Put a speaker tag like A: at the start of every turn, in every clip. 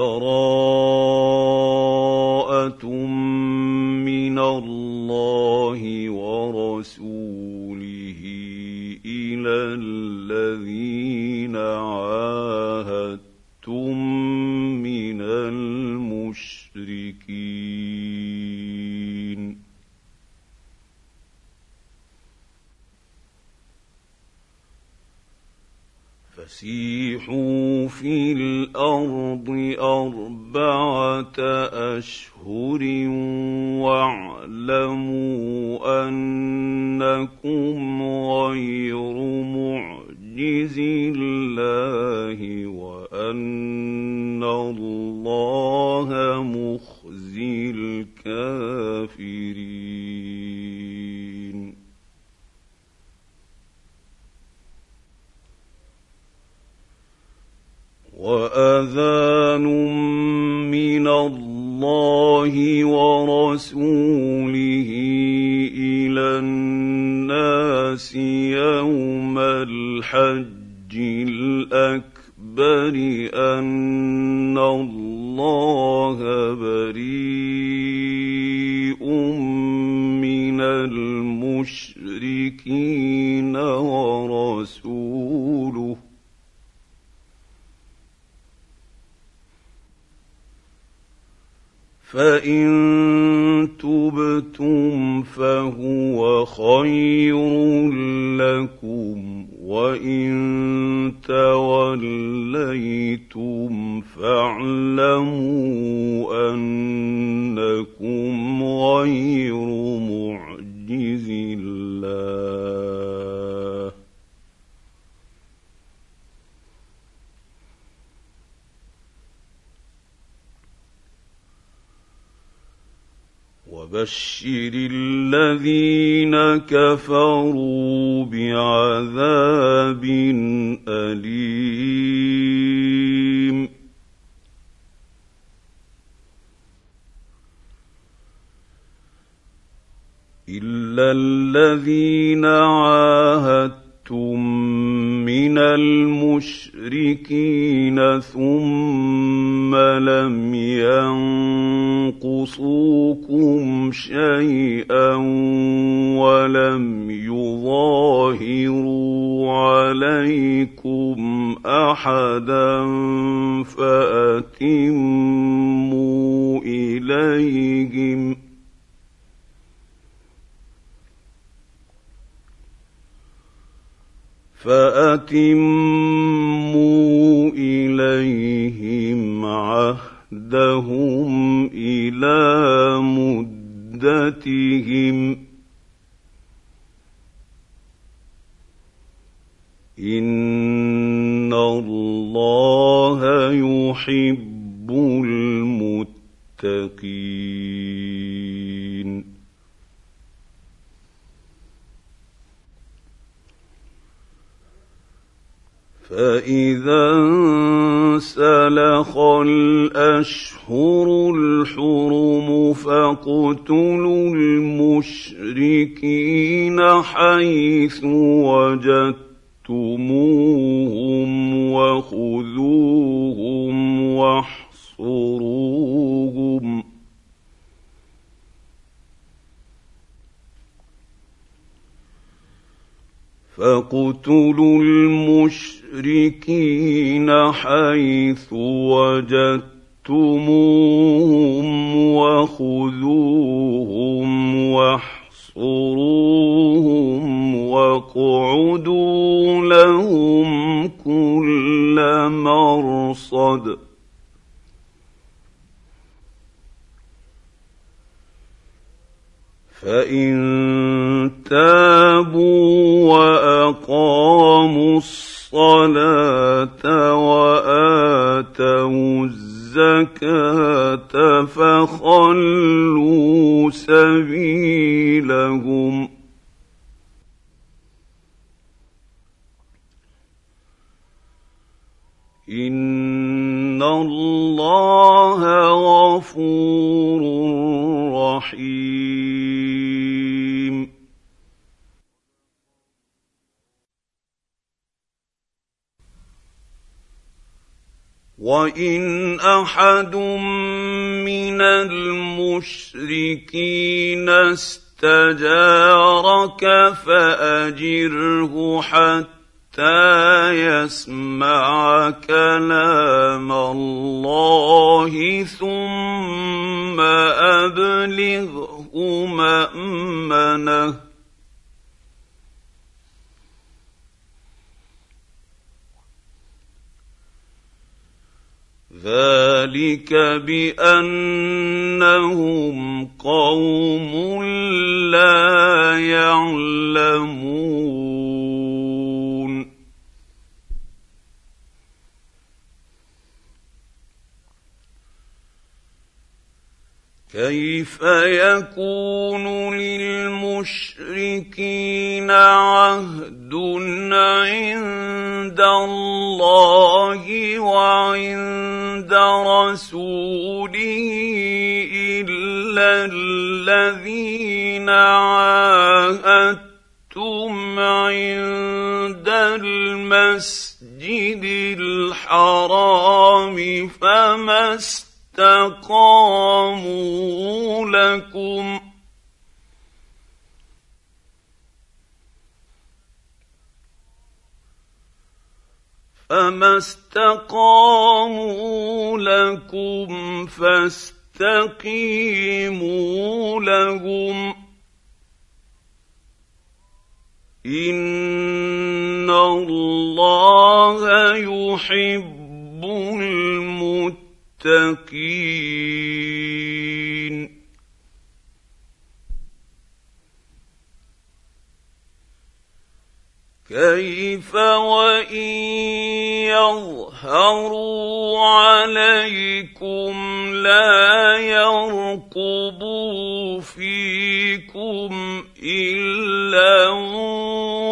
A: برار إذا انسلخ الأشهر الحرم فاقتلوا المشركين حيث المشركين حيث وجدتموهم وخذوهم واحصروهم واقعدوا لهم كل مرصد ۖ فإن تابوا وأقاموا الصلاه الصلاة وآتوا الزكاة فخلوا سبيلهم. إن وان احد من المشركين استجارك فاجره حتى يسمع كلام الله ثم ابلغه مامنه ذلك بأنهم قوم لا يعلمون. كيف يكون للمشركين عهد عند الله وعند رسوله إلا الذين عاهدتم عند المسجد الحرام فما استقاموا لكم. فما استقاموا لكم فاستقيموا لهم. ان الله يحب المتقين. كيف وإن يظهروا عليكم لا يرقبوا فيكم إلا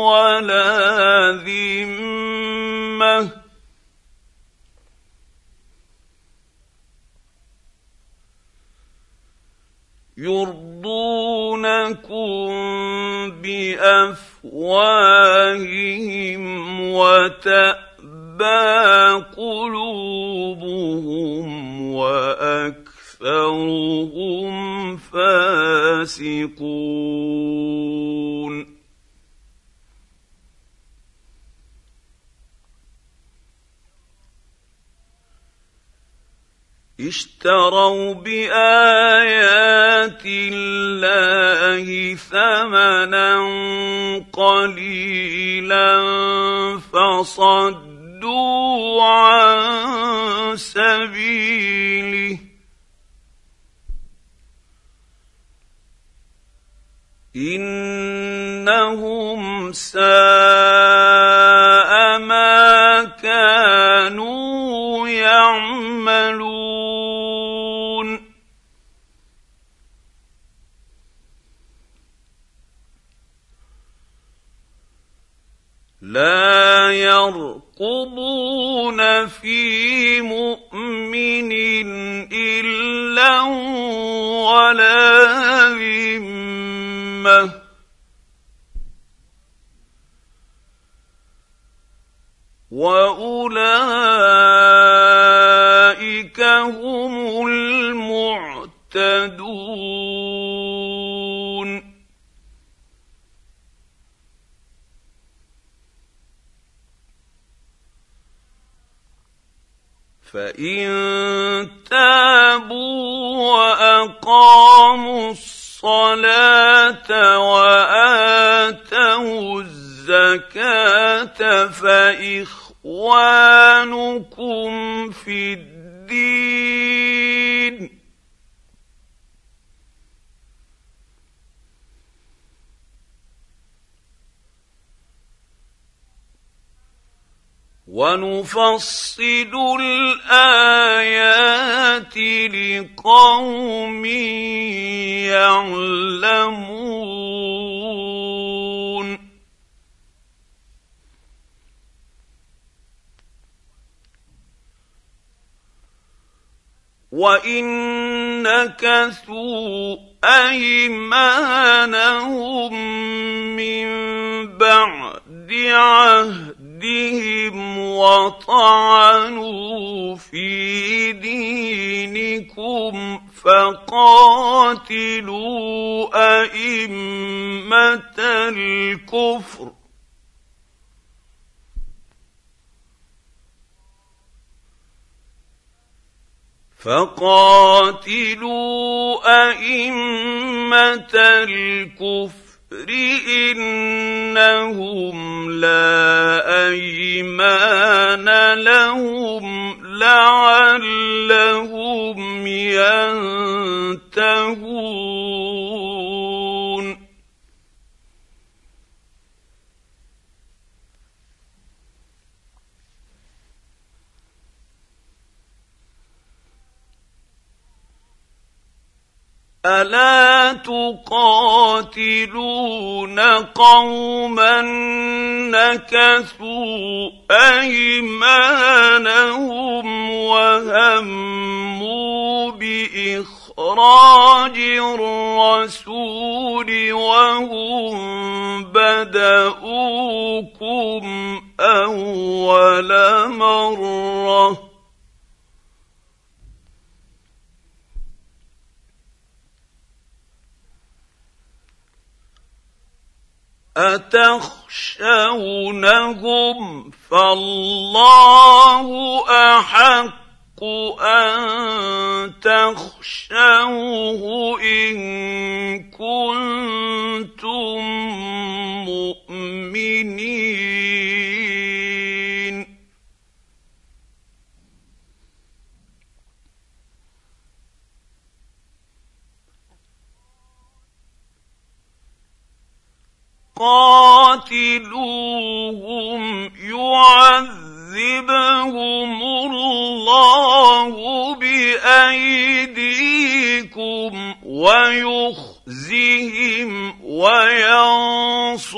A: ولا ذمة يرضونكم بأف افواههم وتأبى قلوبهم وأكثرهم فاسقون اشتروا بآيات الله ثمنا قليلا فصدوا عن سبيله. إنهم ساء يرقبون في مؤمن الا ولا ذمه واولئك هم المعتدون فان تابوا واقاموا الصلاه واتوا الزكاه فاخوانكم في الدين ونفصل الآيات لقوم يعلمون. وان نكثوا ايمانهم من بعد عهد بكيدهم وطعنوا في دينكم فقاتلوا أئمة الكفر. فقاتلوا أئمة الكفر انهم لا ايمان لهم لعلهم ينتهون الا تقاتلون قوما نكثوا ايمانهم وهموا باخراج الرسول وهم بداوكم اول مره أتخشونهم فالله أحق أن تخشوه إن كنتم مؤمنين. قاتلوهم يعذبهم الله بأيديكم ويخزهم وينصركم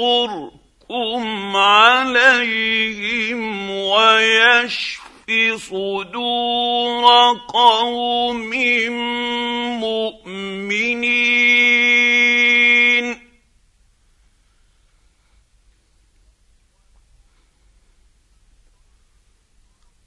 A: عليهم ويشف صدور قوم مؤمنين.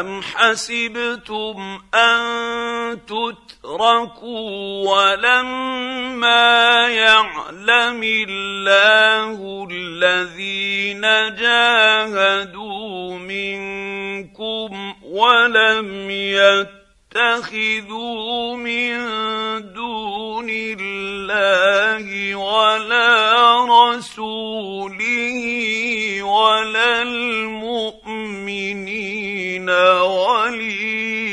A: أم حسبتم أن تتركوا ولما يعلم الله الذين جاهدوا منكم ولم يتخذوا من دون الله ولا رسوله ولا المؤمنين وليجه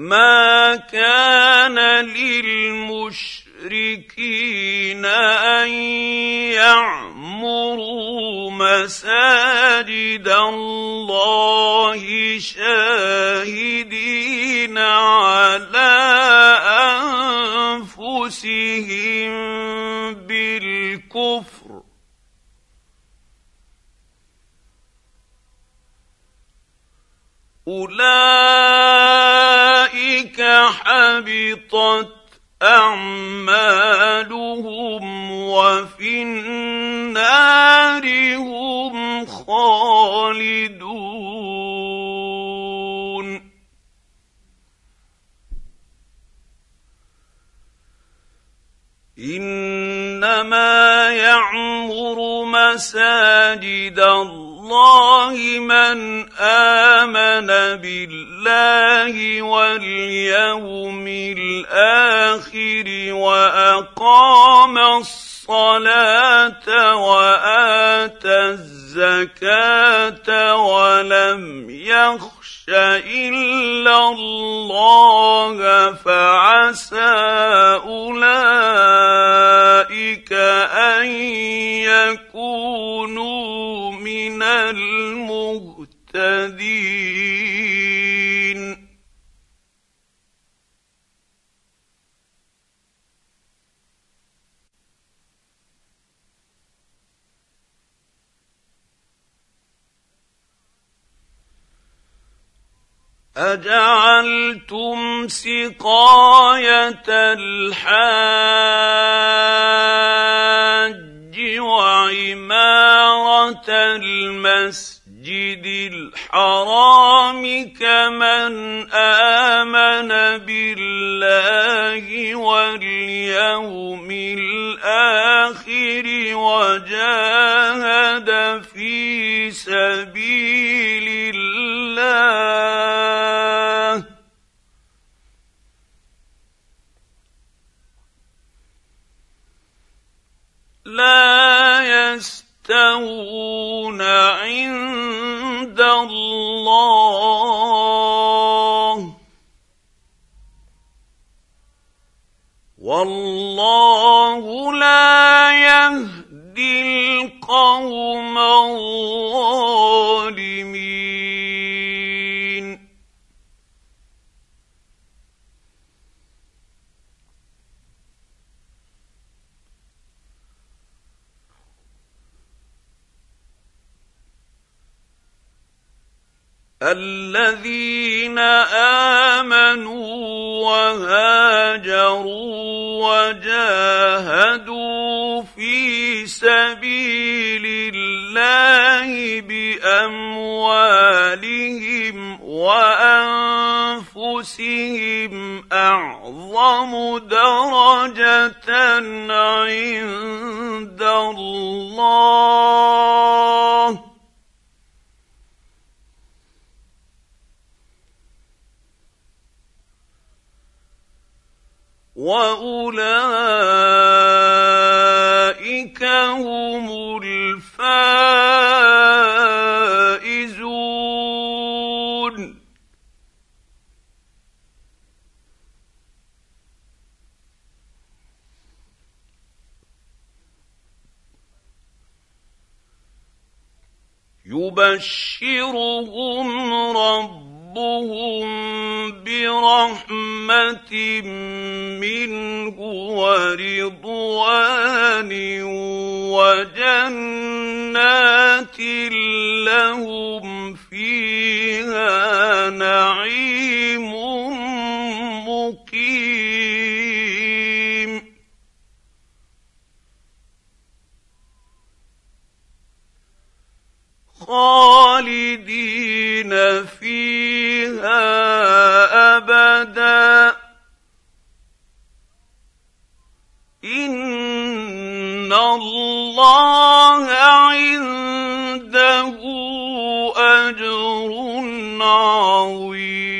A: ما كان للمشركين ان يعمروا مساجد الله شاهدين على انفسهم بالكفر أولئك حبطت أعمالهم وفي النار هم خالدون. إنما يعمر مساجد الله من آمن بالله واليوم الآخر وأقام الصلاة وآتى الزكاة ولم يخش الا الله فعسى اولئك ان يكونوا من المهتدين أجعلتم سقاية الحاج وعمارة المسجد الحرام كمن آمن بالله واليوم يستوون عند الله والله لا يهدي القوم الظالمين الذين آمنوا وهاجروا وجاهدوا في سبيل الله بأموالهم وأنفسهم أعظم درجة عند الله. واولئك هم الفائزون يبشرهم رب ربهم برحمه منه ورضوان وجنات لهم فيها نعيم مقيم خالدين فيها أبدا. إن الله عنده أجر عظيم.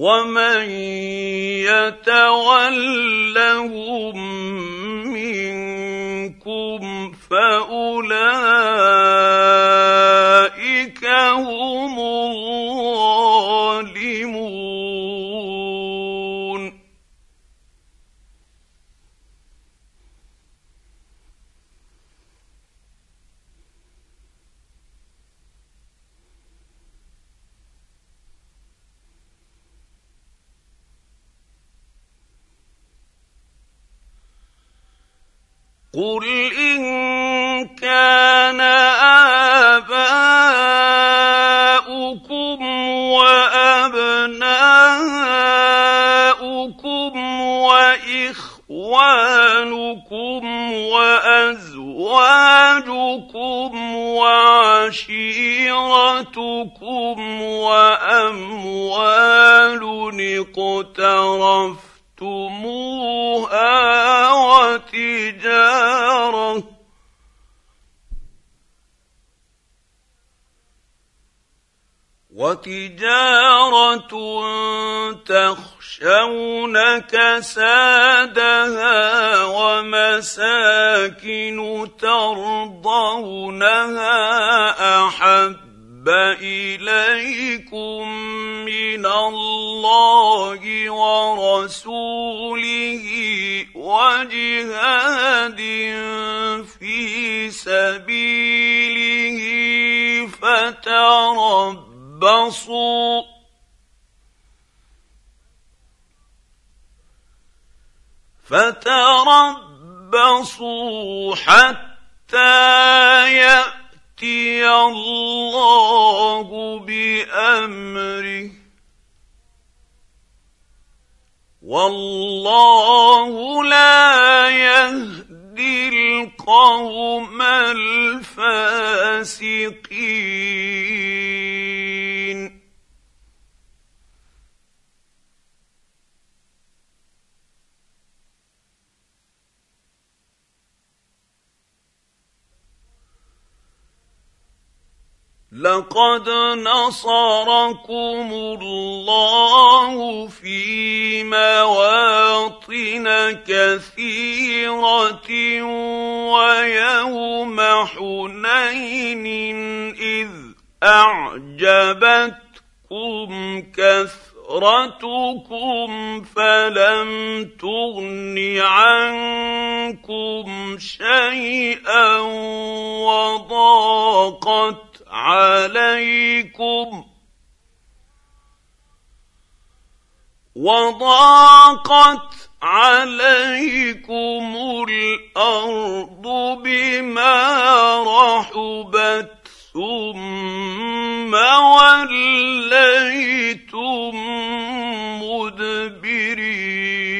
A: ومن يتولهم منكم فاولئك هم الظالمون. قل وتجارة تخشون كسادها ومساكن ترضونها أحب إليكم من الله ورسوله وجهاد في سبيله فتربصوا فتربصوا حتى يأتي الله بامره. والله لا يهدي القوم الفاسقين. لقد نصركم الله في مواطن كثيرة ويوم حنين إذ أعجبتكم كثرتكم فلم تغن عنكم شيئا وضاقت عليكم وضاقت عليكم الأرض بما رحبت ثم وليتم مدبرين.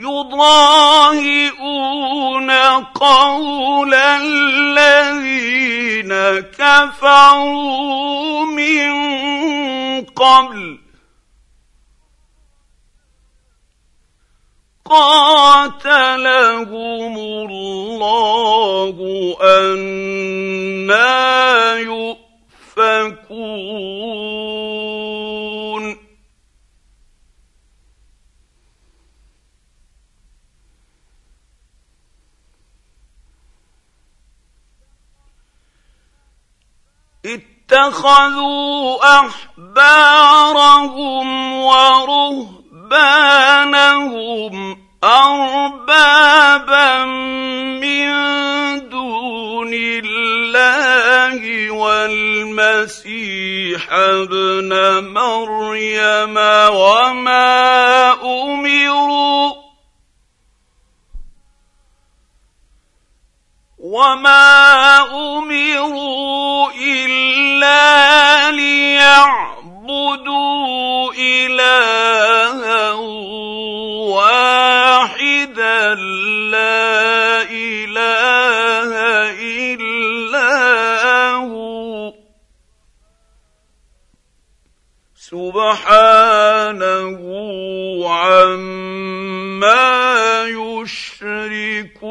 A: يضاهئون قول الذين كفروا من قبل. قاتلهم الله أنا يؤفكون. اتخذوا أحبارهم ورهبانهم أربابا من دون الله والمسيح ابن مريم وما أمروا وما امروا الا ليعبدوا الها واحدا لا اله الا هو سبحانه عما يشركون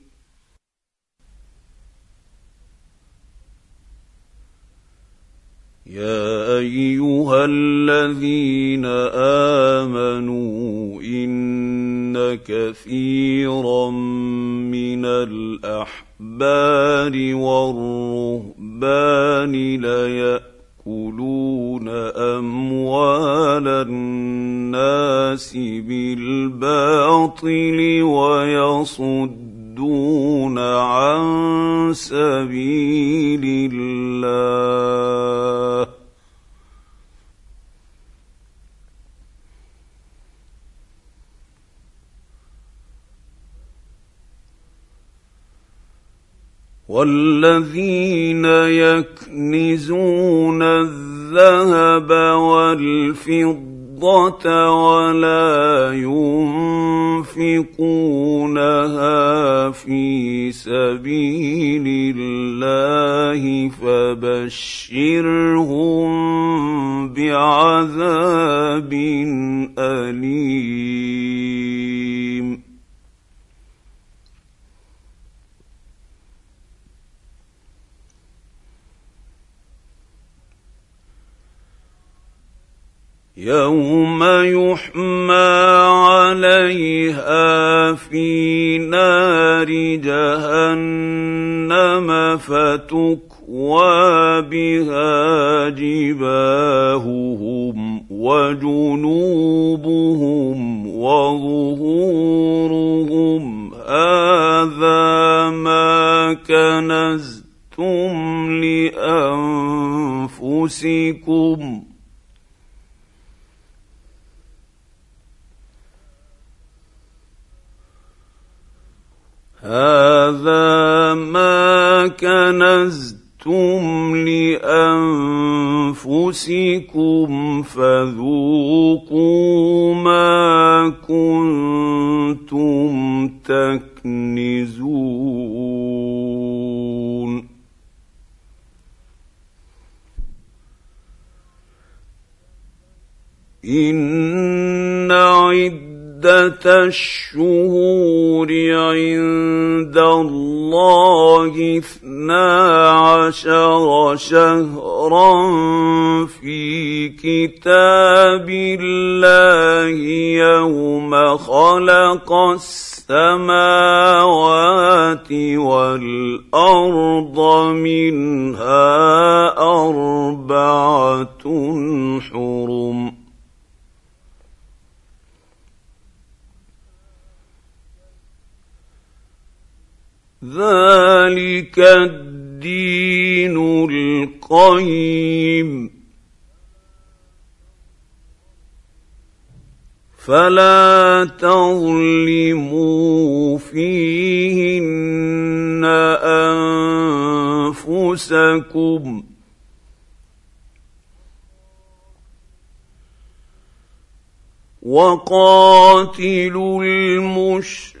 A: يا أيها الذين آمنوا إن كثيرا من الأحبار والرهبان ليأكلون أموال الناس بالباطل ويصدون عن سبيل الله. والذين يكنزون الذهب والفضة ولا ينفقونها في سبيل الله فبشرهم بعذاب اليم يوم يحمى عليها في نار جهنم فتكوى بها جباههم وجنوبهم وظهورهم هذا ما كنزتم لانفسكم كنزتم لانفسكم فذوقوا ما كنتم تكنزون ان عد عده الشهور عند الله اثنا عشر شهرا في كتاب الله يوم خلق السماوات والأرض منها أربعة حرم. ذلك الدين القيم. فلا تظلموا فيهن أنفسكم. وقاتلوا المشركين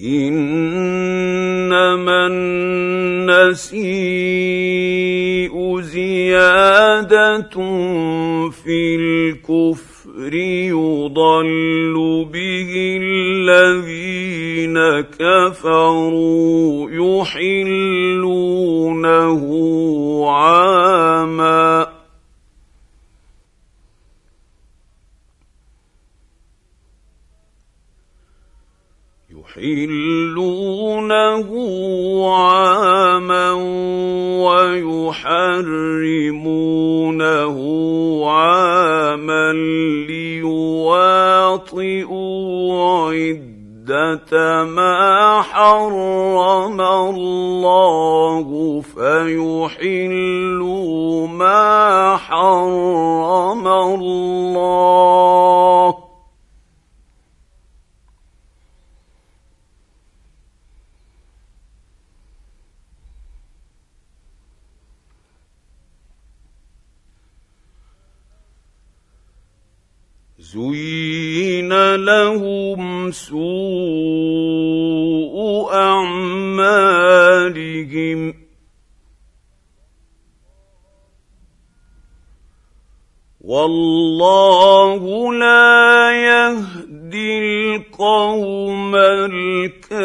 A: إنما النسيء زيادة في الكفر يضل به الذين كفروا يحلونه عاما. يحلونه عاما ويحرمونه عاما ليواطئوا عده ما حرم الله فيحلوا ما حرم الله. زين سوء أعمالهم. والله لا يهدي القوم الكافرين.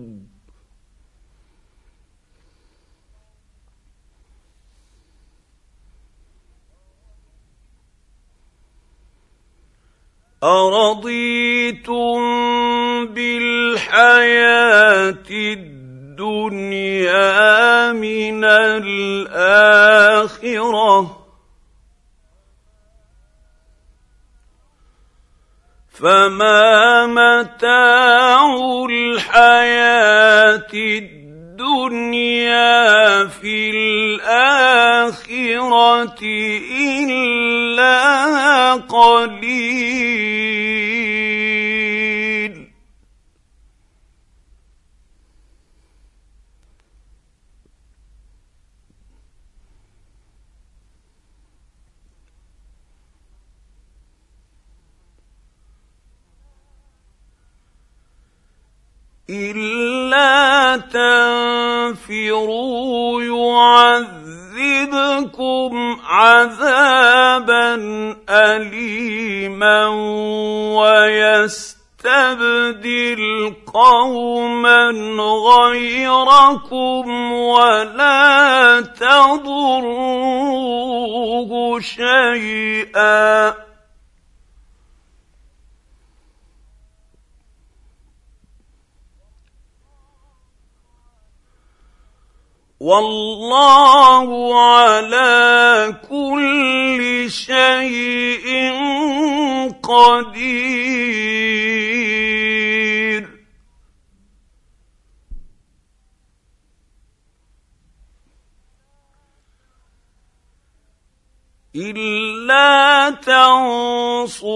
A: أرضيتم بالحياة الدنيا من الآخرة فما متاع الحياة الدنيا في الآخرة إلا قليل. إلا تنفروا يعذبكم عذابا أليما ويستبدل قوما غيركم ولا تضروه شيئا والله على كل شيء قدير. الا تنصروه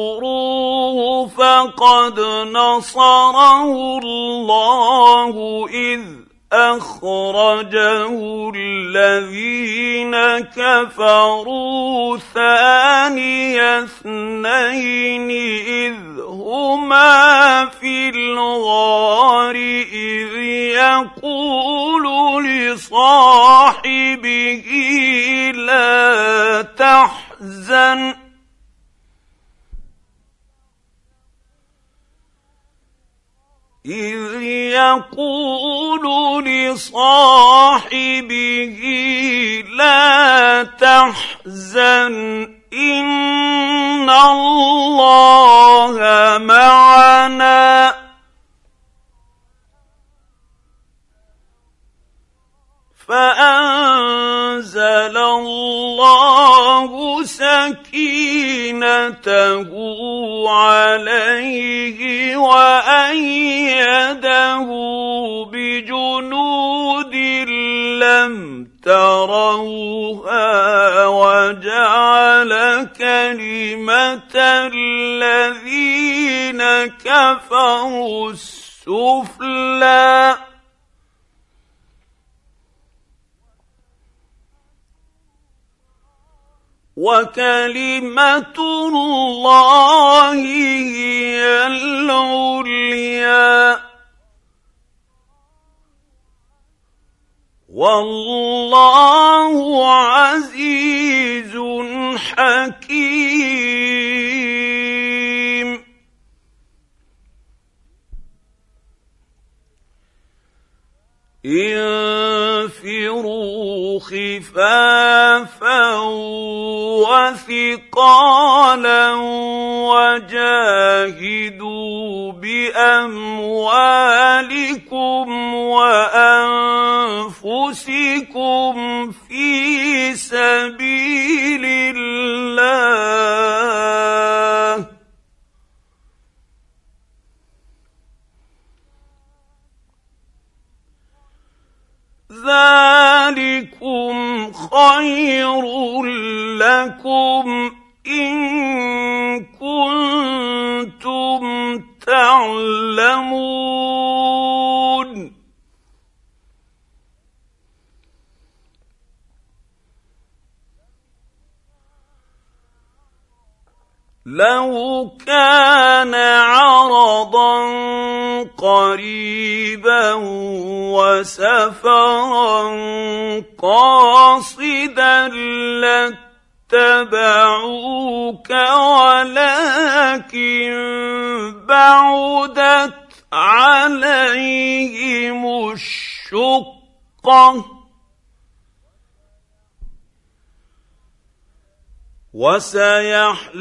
A: فقد نصره الله اذ أخرجه الذين كفروا ثاني اثنين إذ هما في الغار إذ يقول لصاحبه لا تحزن إذ يقول لصاحبه لا تحزن إن الله معنا فأنزل الله سكينته عليه وأيده بجنود لم تروها وجعل كلمة الذين كفروا السفلى وكلمة الله هي العليا. والله عزيز حكيم. انفروا خفافا وثقالا وجاهدوا بأموالكم وأنفسكم في سبيل الله. ذلكم خير لكم إن كنتم تعلمون. لو كان عرضا قريبا وسفرا قاصدا لاتبعوك ولكن بعدت عليهم الشقه وسيحلفون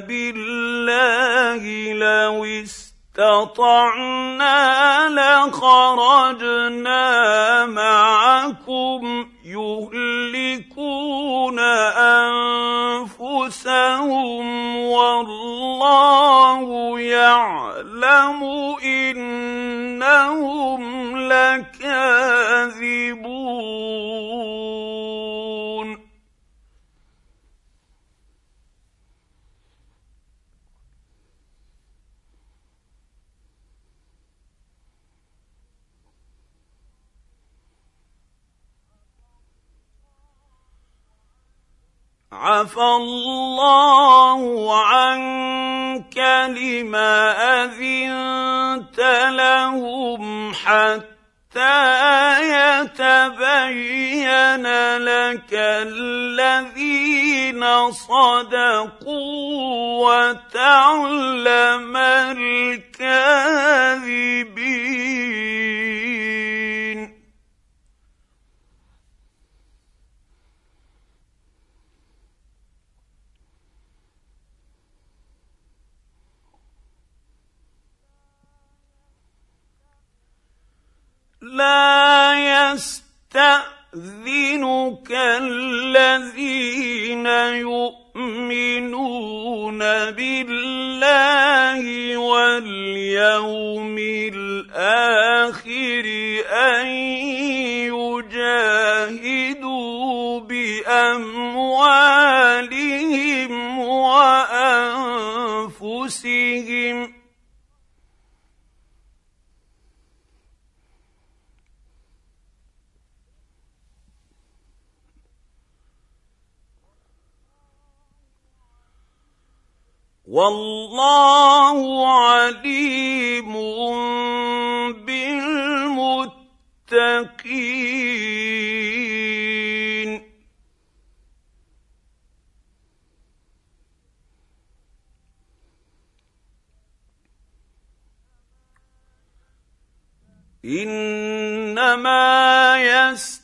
A: بالله لو استطعنا لخرجنا معكم يهلكون أنفسهم والله يعلم إنهم لكاذبون عفى الله عنك لما أذنت لهم حتى يتبين لك الذين صدقوا وتعلم الكاذبين. لا يستأذنك الذين يؤمنون بالله واليوم الآخر أن يجاهدوا بأموالهم وأنفسهم والله عليم بالمتقين. إنما يستأذن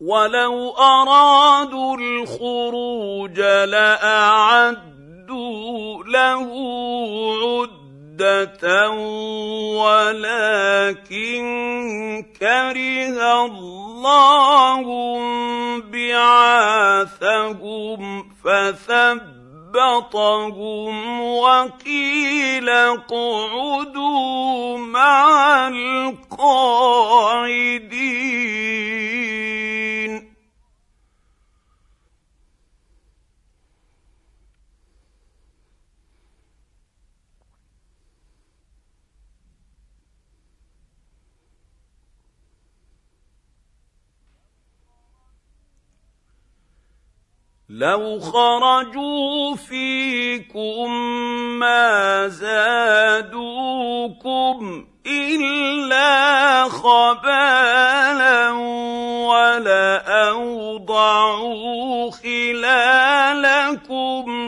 A: ولو ارادوا الخروج لاعدوا له عده ولكن كره الله بعاثهم فثبطهم وقيل اقعدوا مع القاعدين لو خرجوا فيكم ما زادوكم إلا خبالا ولأوضعوا خلالكم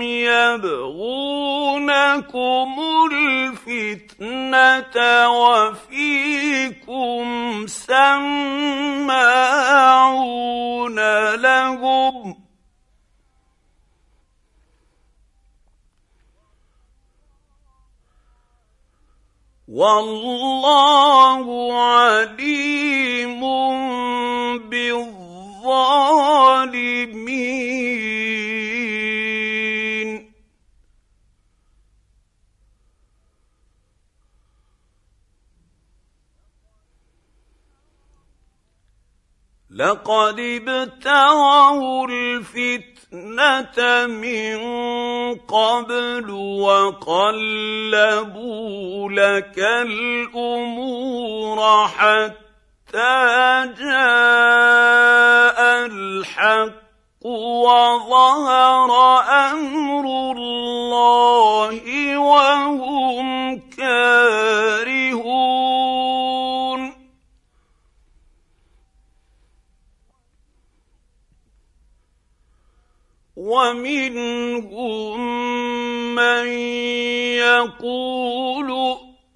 A: يبغونكم الفتنة وفيكم سماعون لهم والله عليم بالظالمين. لقد ابتغوا الفتنه الفتنة من قبل وقلبوا لك الأمور حتى جاء الحق وظهر أمر الله وهم كارهون. ومنهم من يقول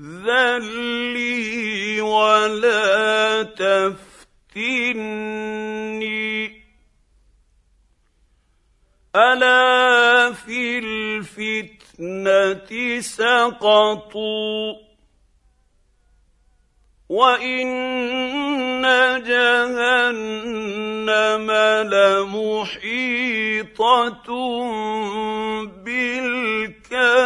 A: ائذن لي ولا تفتني. ألا في الفتنة سقطوا؟ وان جهنم لمحيطه بالكافرين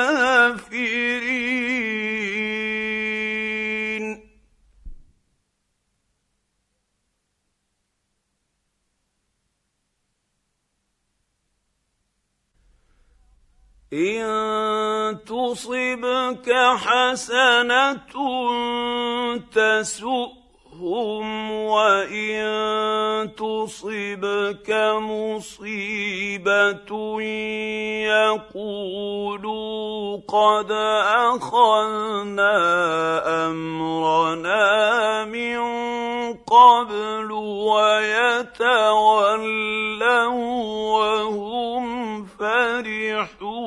A: إن تصبك حسنة تسؤهم وإن تصبك مصيبة يقولوا قد أخذنا أمرنا من قبل ويتولوا وهم فرحون.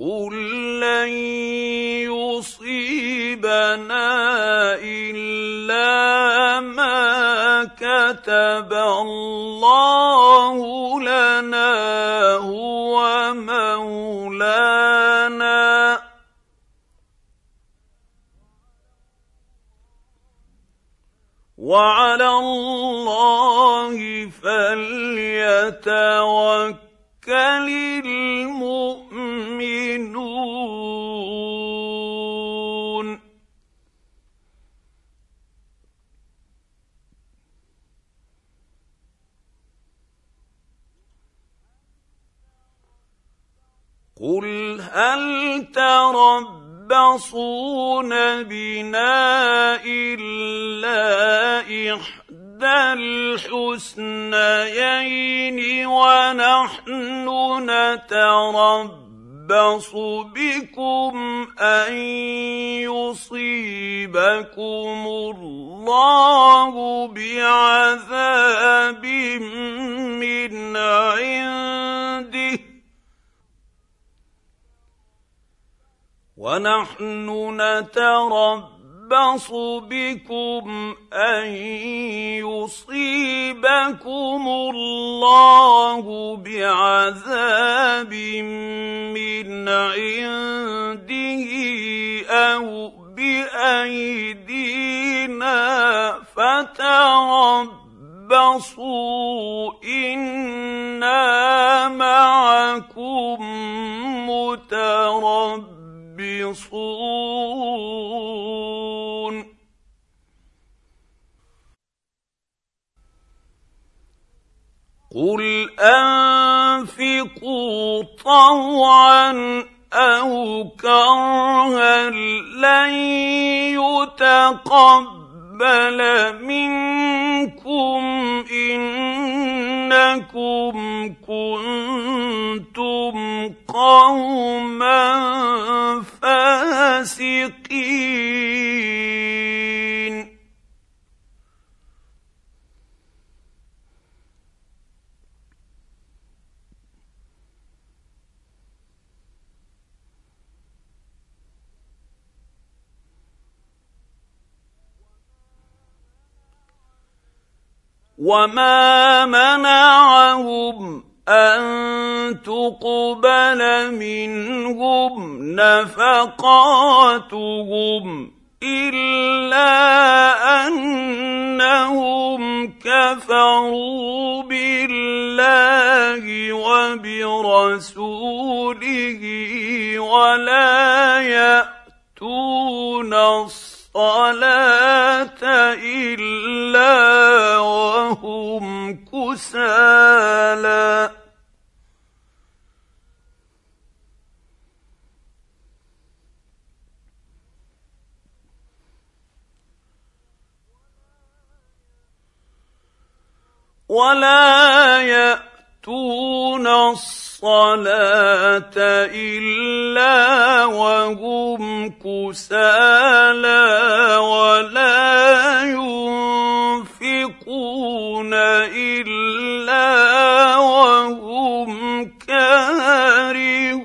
A: قل لن يصيبنا الا ما كتب الله لنا هو مولانا وعلى الله فليتوكل المؤمنون قل هل تربصون بنا الا إحدى الحسنيين ونحن نتربص يتربص بكم ان يصيبكم الله بعذاب من عنده ونحن نتربص يتربص بكم ان يصيبكم الله بعذاب من عنده أو بايدينا فتربصوا أنا معكم متربصون قل انفقوا طوعا أو كرها لن يتقبل منكم إنكم كنتم قوما فاسقين. وما منعهم ان تقبل منهم نفقاتهم الا انهم كفروا بالله وبرسوله ولا ياتون الصلاه الصلاة إلا وهم كسالى ولا ياتون الصلاة إلا وهم كسالى ولا ينفقون إلا وهم كارهون.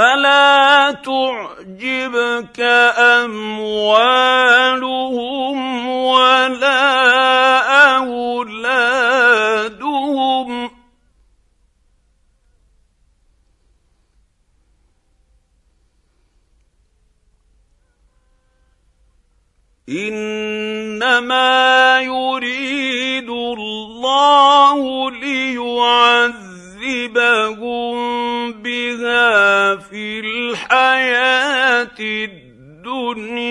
A: فلا تعجبك أموالهم ولا أولادهم. إنما يريد الله ليعذبهم بها في الحياة الدنيا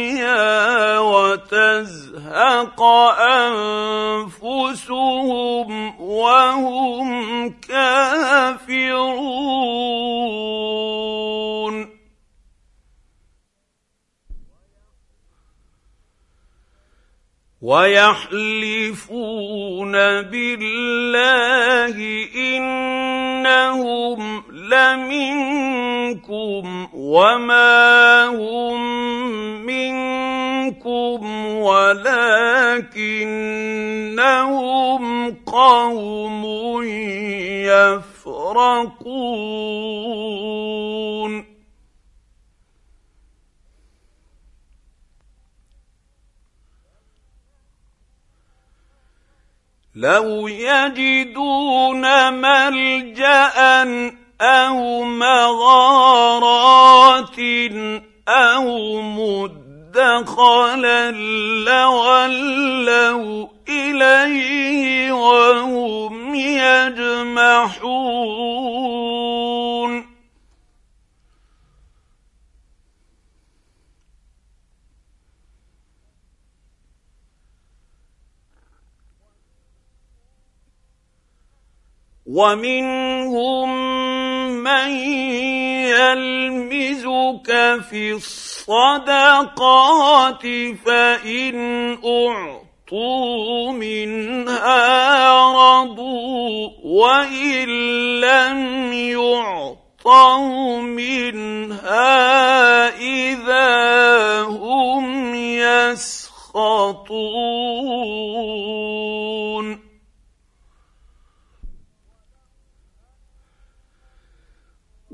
A: وتزهق أنفسهم وهم كافرون. ويحلفون بالله إنهم لمنكم وما هم منكم ولكنهم قوم يفرقون. لو يجدون ملجا أو مغارات أو مدخلا لولوا اليه وهم يجمحون ومنهم من يلمزك في الصدقات فإن أعطوا منها رضوا وإن لم يعطوا منها إذا هم يسخطون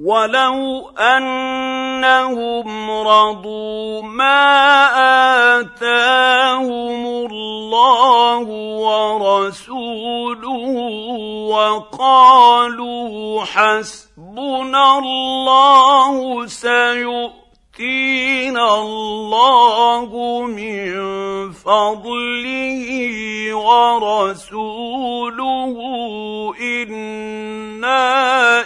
A: ولو انهم رضوا ما اتاهم الله ورسوله وقالوا حسبنا الله سيؤتينا الله من فضله ورسوله أنا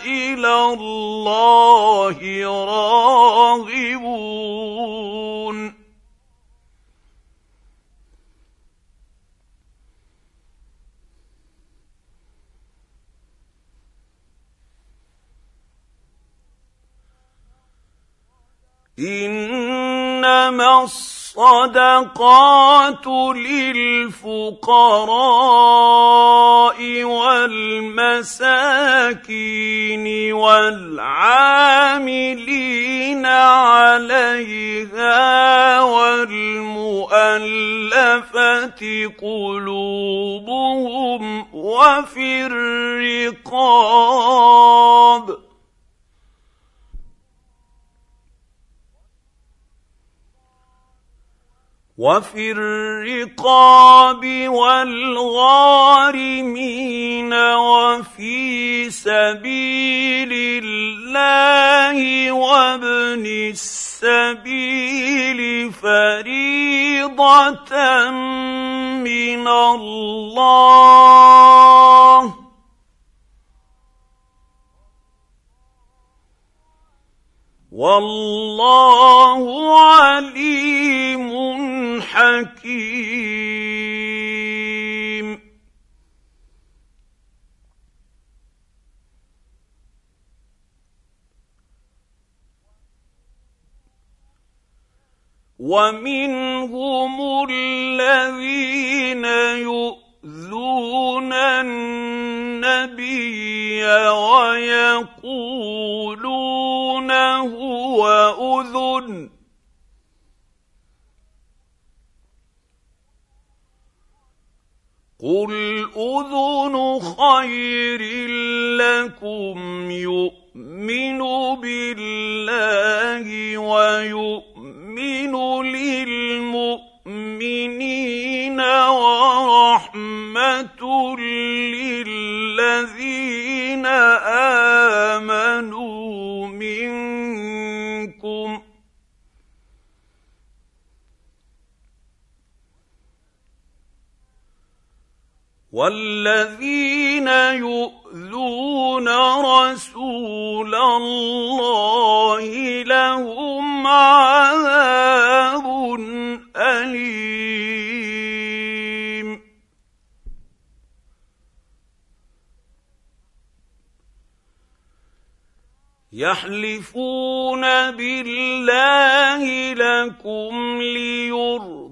A: إلى الله راغبون. إنما الصدقات للفقراء والمساكين والعاملين عليها والمؤلفة قلوبهم وفي الرقاب وفي الرقاب والغارمين وفي سبيل الله وابن السبيل فريضة من الله. والله عليم حكيم ومنهم الذين يؤذون النبي ويقولون هو أذن. قل اذن خير لكم يؤمن بالله ويؤمن للمؤمنين ورحمه للذين امنوا منكم والذين يؤذون رسول الله لهم عذاب اليم يحلفون بالله لكم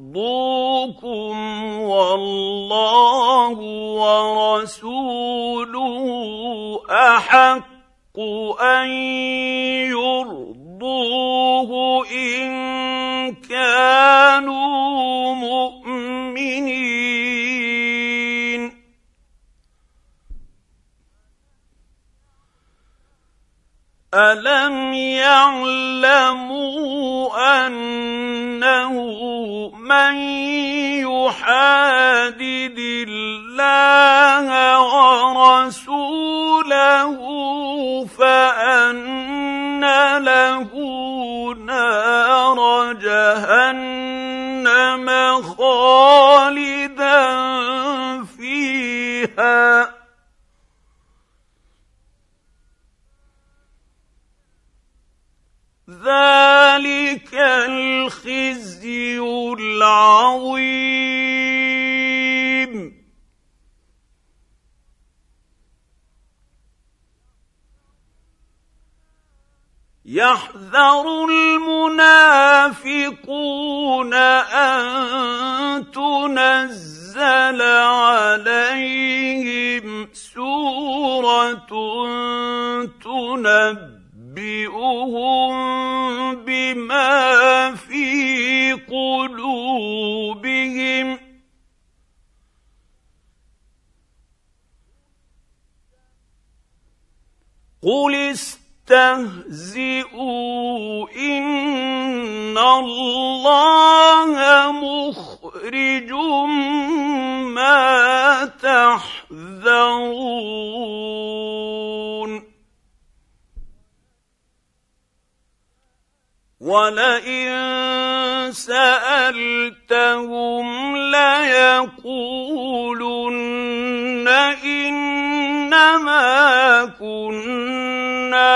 A: ليرضوكم والله ورسوله أحق أن يرضوه إن كانوا مؤمنين. الم يعلموا انه من يحادد الله ورسوله فان له نار جهنم خالدا فيها ذلك الخزي العظيم. يحذر المنافقون أن تنزل عليهم سورة تنبئهم بما في قلوبهم. قل استهزئوا ان الله مخرج ما تحذرون. ولئن سألتهم ليقولن إنما كنا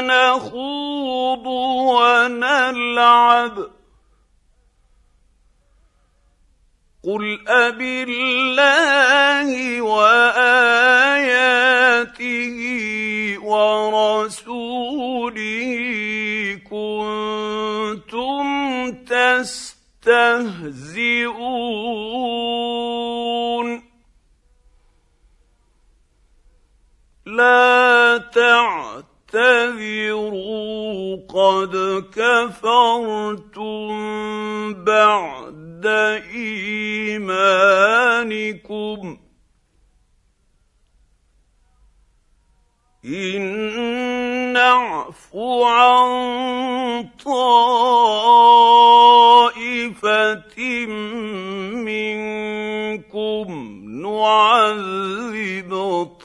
A: نخوض ونلعب. قل أبالله وآياته ورسوله تستهزئون. لا تعتذروا قد كفرتم بعد إيمانكم. إن نعف عن طائفة منكم نعذب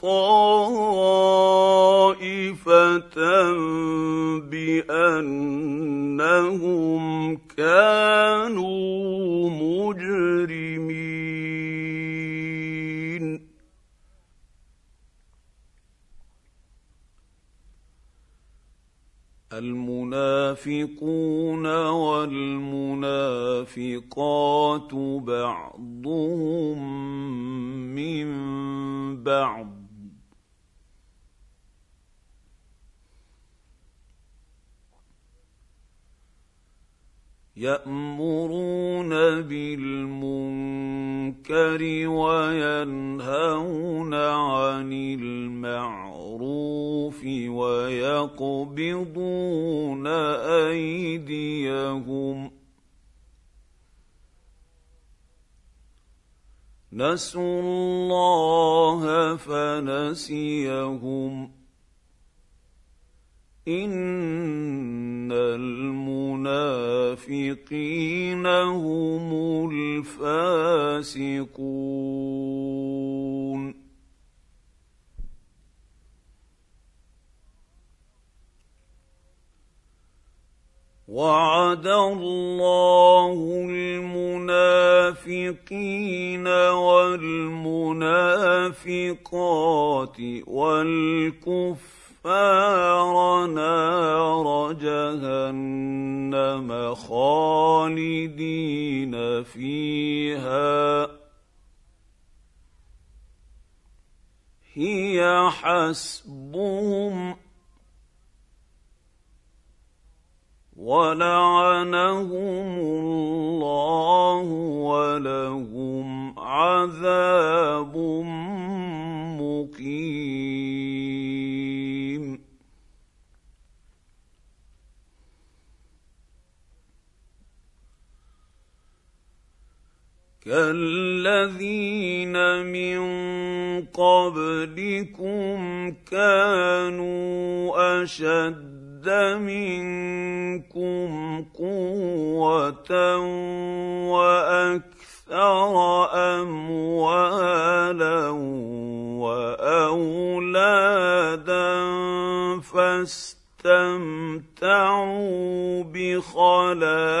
A: طائفة بأنهم كانوا مجرمين. المنافقون والمنافقات بعضهم من بعض. يأمرون بالمنكر وينهون عن المعروف ويقبضون أيديهم. نسوا الله فنسيهم. إن المنافقين هم الفاسقون. وعد الله المنافقين والمنافقات والكفر الكفار نار جهنم خالدين فيها. هي حسبهم ولعنهم الله ولهم عذاب مقيم. كالذين من قبلكم كانوا أشد منكم قوة وأكثر أموالا وأولادا فاستمتعوا بخلاقهم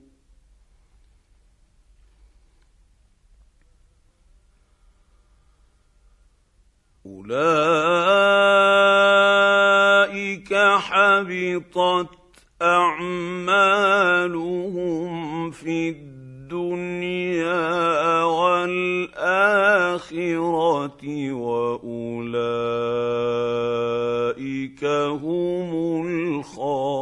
A: أولئك حبطت أعمالهم في الدنيا والآخرة وأولئك هم الخاسرون.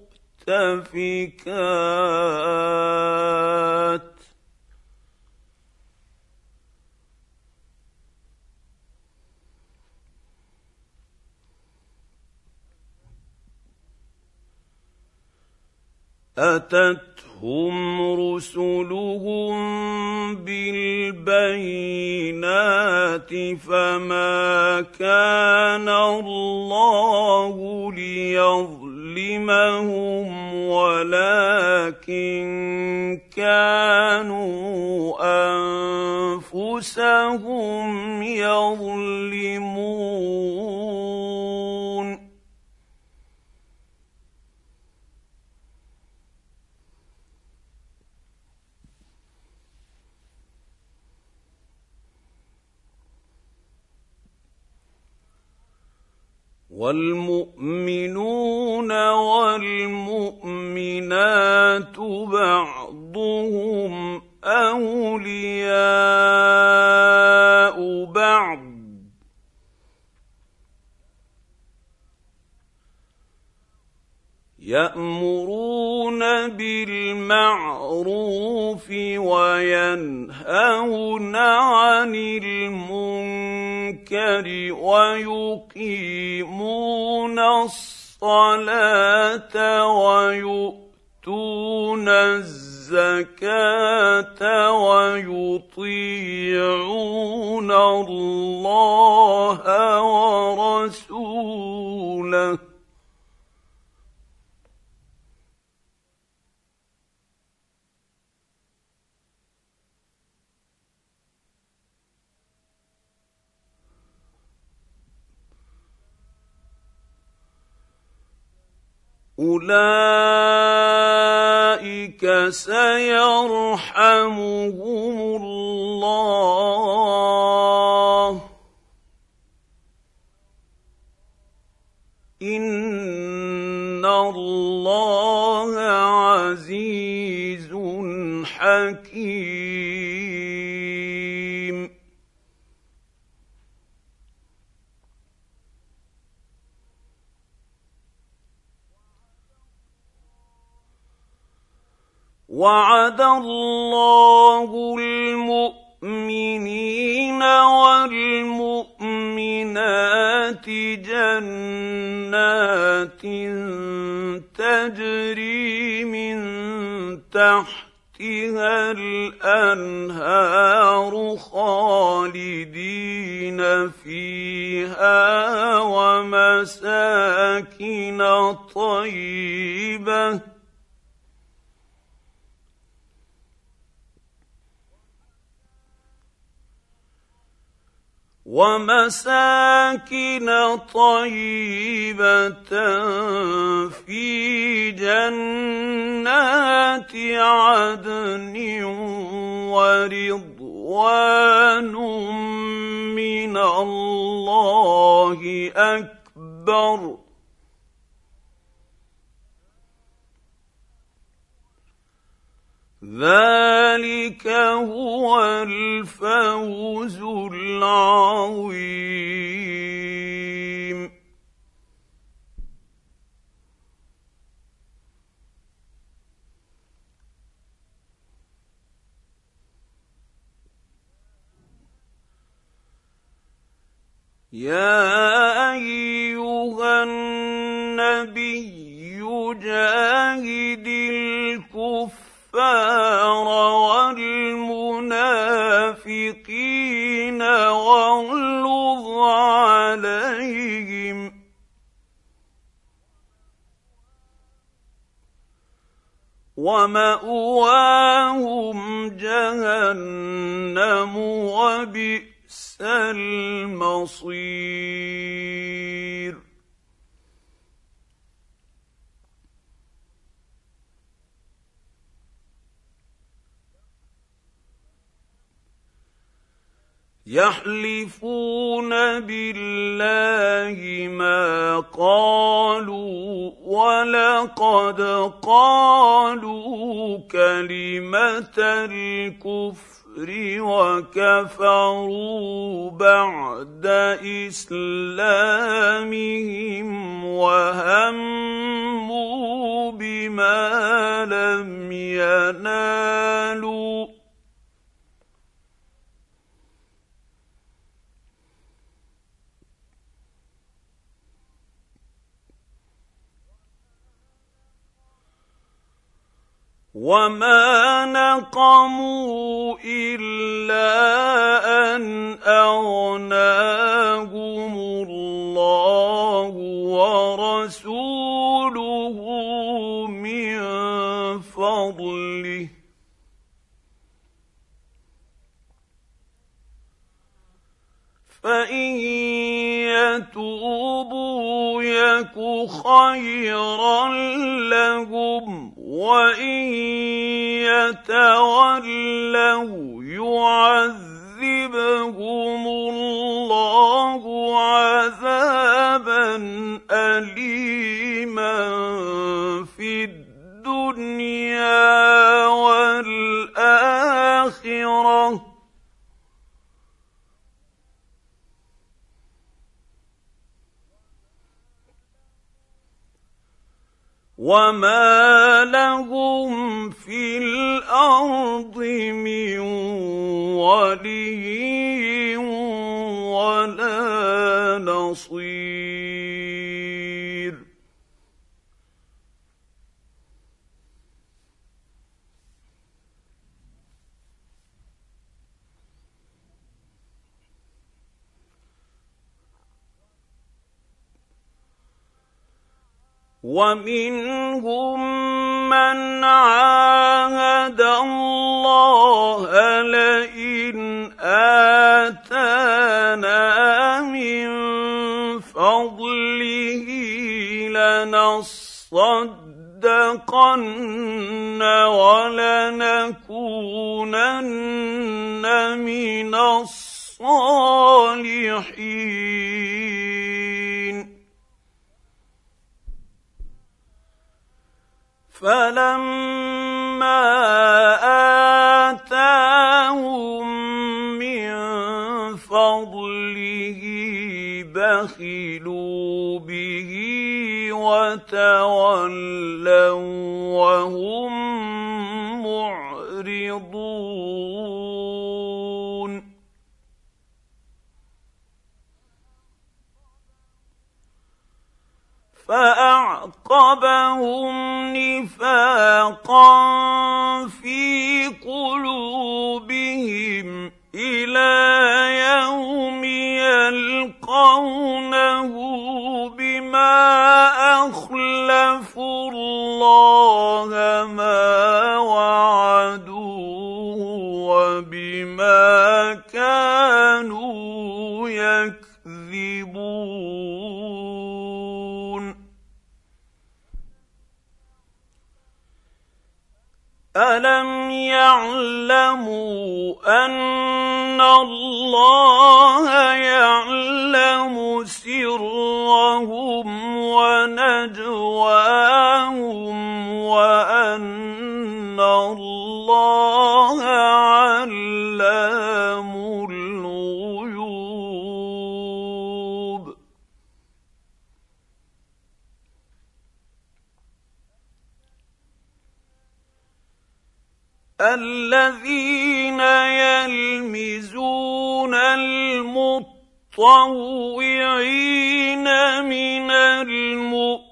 A: والمؤتفكات اتتهم رسلهم بالبينات فما كان الله ليظلمهم ولكن كانوا أنفسهم يظلمون. والمؤمنون والمؤمنات بعضهم أولياء بعض. يأمرون بالمعروف وينهون عن المنكر. ويقيمون الصلاة ويؤتون الزكاة ويطيعون الله ورسوله. أولئك سيرحمهم الله. إن الله عزيز حكيم. وعد الله المؤمنين والمؤمنات جنات تجري من تحتها الأنهار خالدين فيها ومساكن طيبة ومساكن طيبة في جنات عدن ورضوان من الله أكبر. ذلك هو الفوز العظيم. يا ايها النبي جاهد الكفار والمنافقين واغلظ عليهم. ومأواهم جهنم وبئس المصير. يحلفون بالله ما قالوا ولقد قالوا كلمة الكفر وكفروا بعد إسلامهم وهموا بما لم ينالوا وما نقموا الا ان اغناهم الله ورسوله من فضله فان يتوبوا يك خيرا لهم وان يتولوا يعذبهم الله عذابا اليما في الدنيا والاخره وما لهم في الأرض من ولي ولا نصير ومنهم من عاهد الله لئن آتانا من فضله لنصدقن ولنكونن من الصالحين. فلما آتاهم من فضله بخلوا به وتولوا وهم معرضون. فأعقبهم نفاقا في قلوبهم إلى يوم يلقونه بما أخلفوا الله ما وعدوه وبما كانوا يكذبون الم يعلموا ان الله يعلم سرهم ونجواهم وان الله علام الذين يلمزون المطوعين من المؤمنين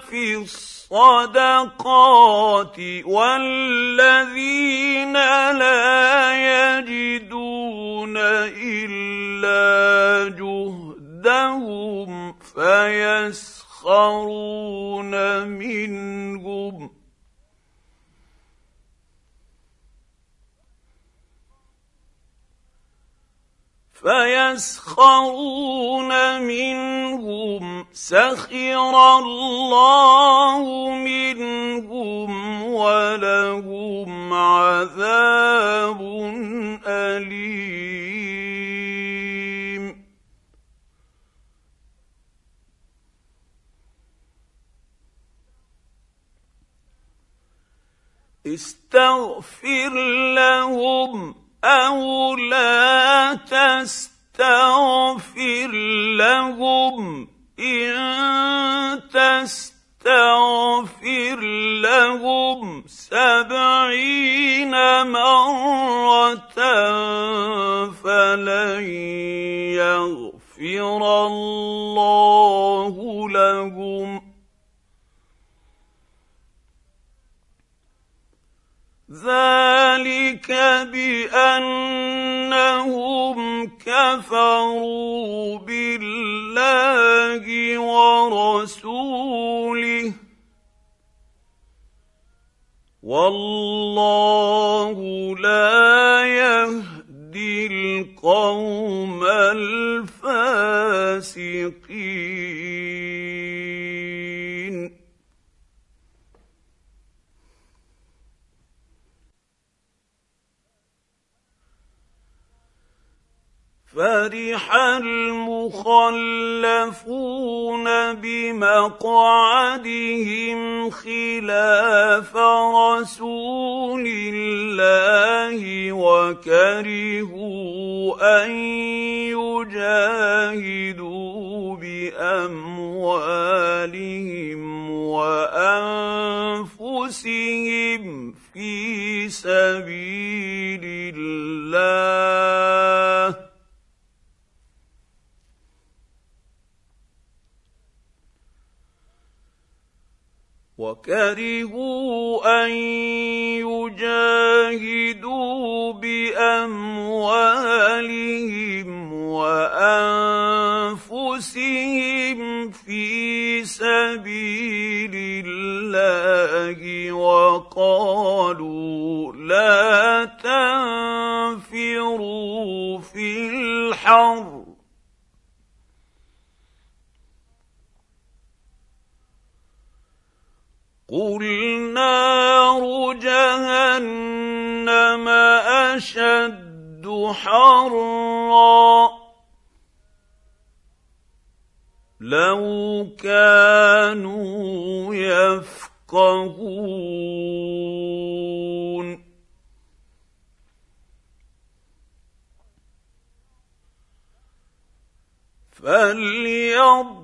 A: في الصدقات والذين لا يجدون إلا جهدهم فيسخرون منهم فيسخرون منهم سخر الله منهم ولهم عذاب أليم. استغفر لهم أو لا تستغفر لهم ان تستغفر لهم سبعين مره فلن يغفر الله لهم ذلك بأنهم كفروا بالله ورسوله. والله لا يهدي القوم الفاسقين. فرح المخلفون بمقعدهم خلاف رسول الله وكرهوا ان يجاهدوا باموالهم وانفسهم في سبيل الله وكرهوا أن يجاهدوا بأموالهم وأنفسهم في سبيل الله وقالوا لا تنفروا في الحر. قل نار جهنم اشد حرا لو كانوا يفقهون فليض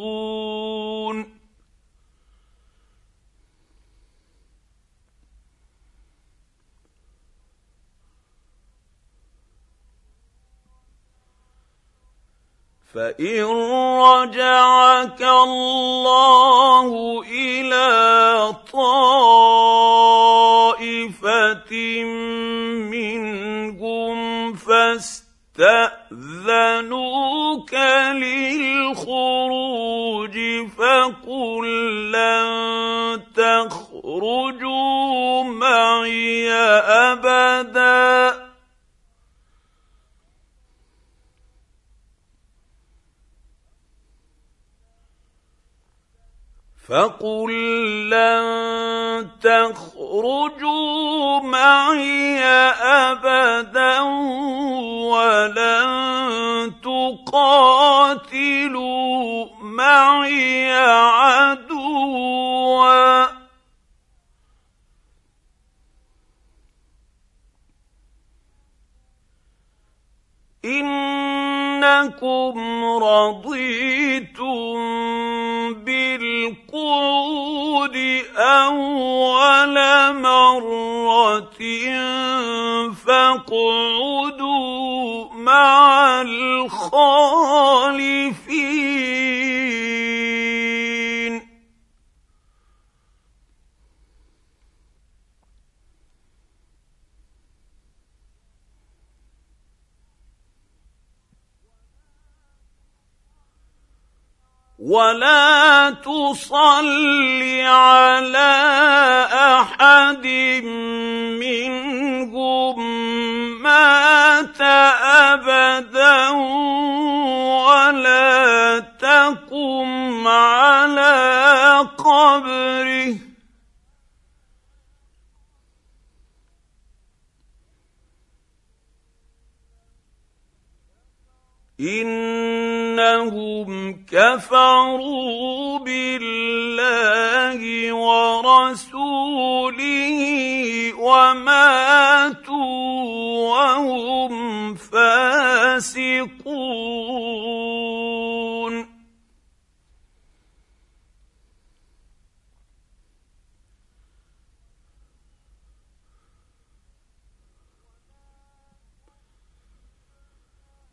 A: فان رجعك الله إلى طائفه منهم فاستاذنوك للخروج فقل فقل لن تخرجوا معي ابدا ولن تقاتلوا معي عدوا إنكم رضيتم بالقعود أول مرة فاقعدوا مع الخالفين. ولا تصل على أحد منهم مات أبدا ولا تقم على قبره. إنهم كفروا بالله ورسوله وماتوا وهم فاسقون.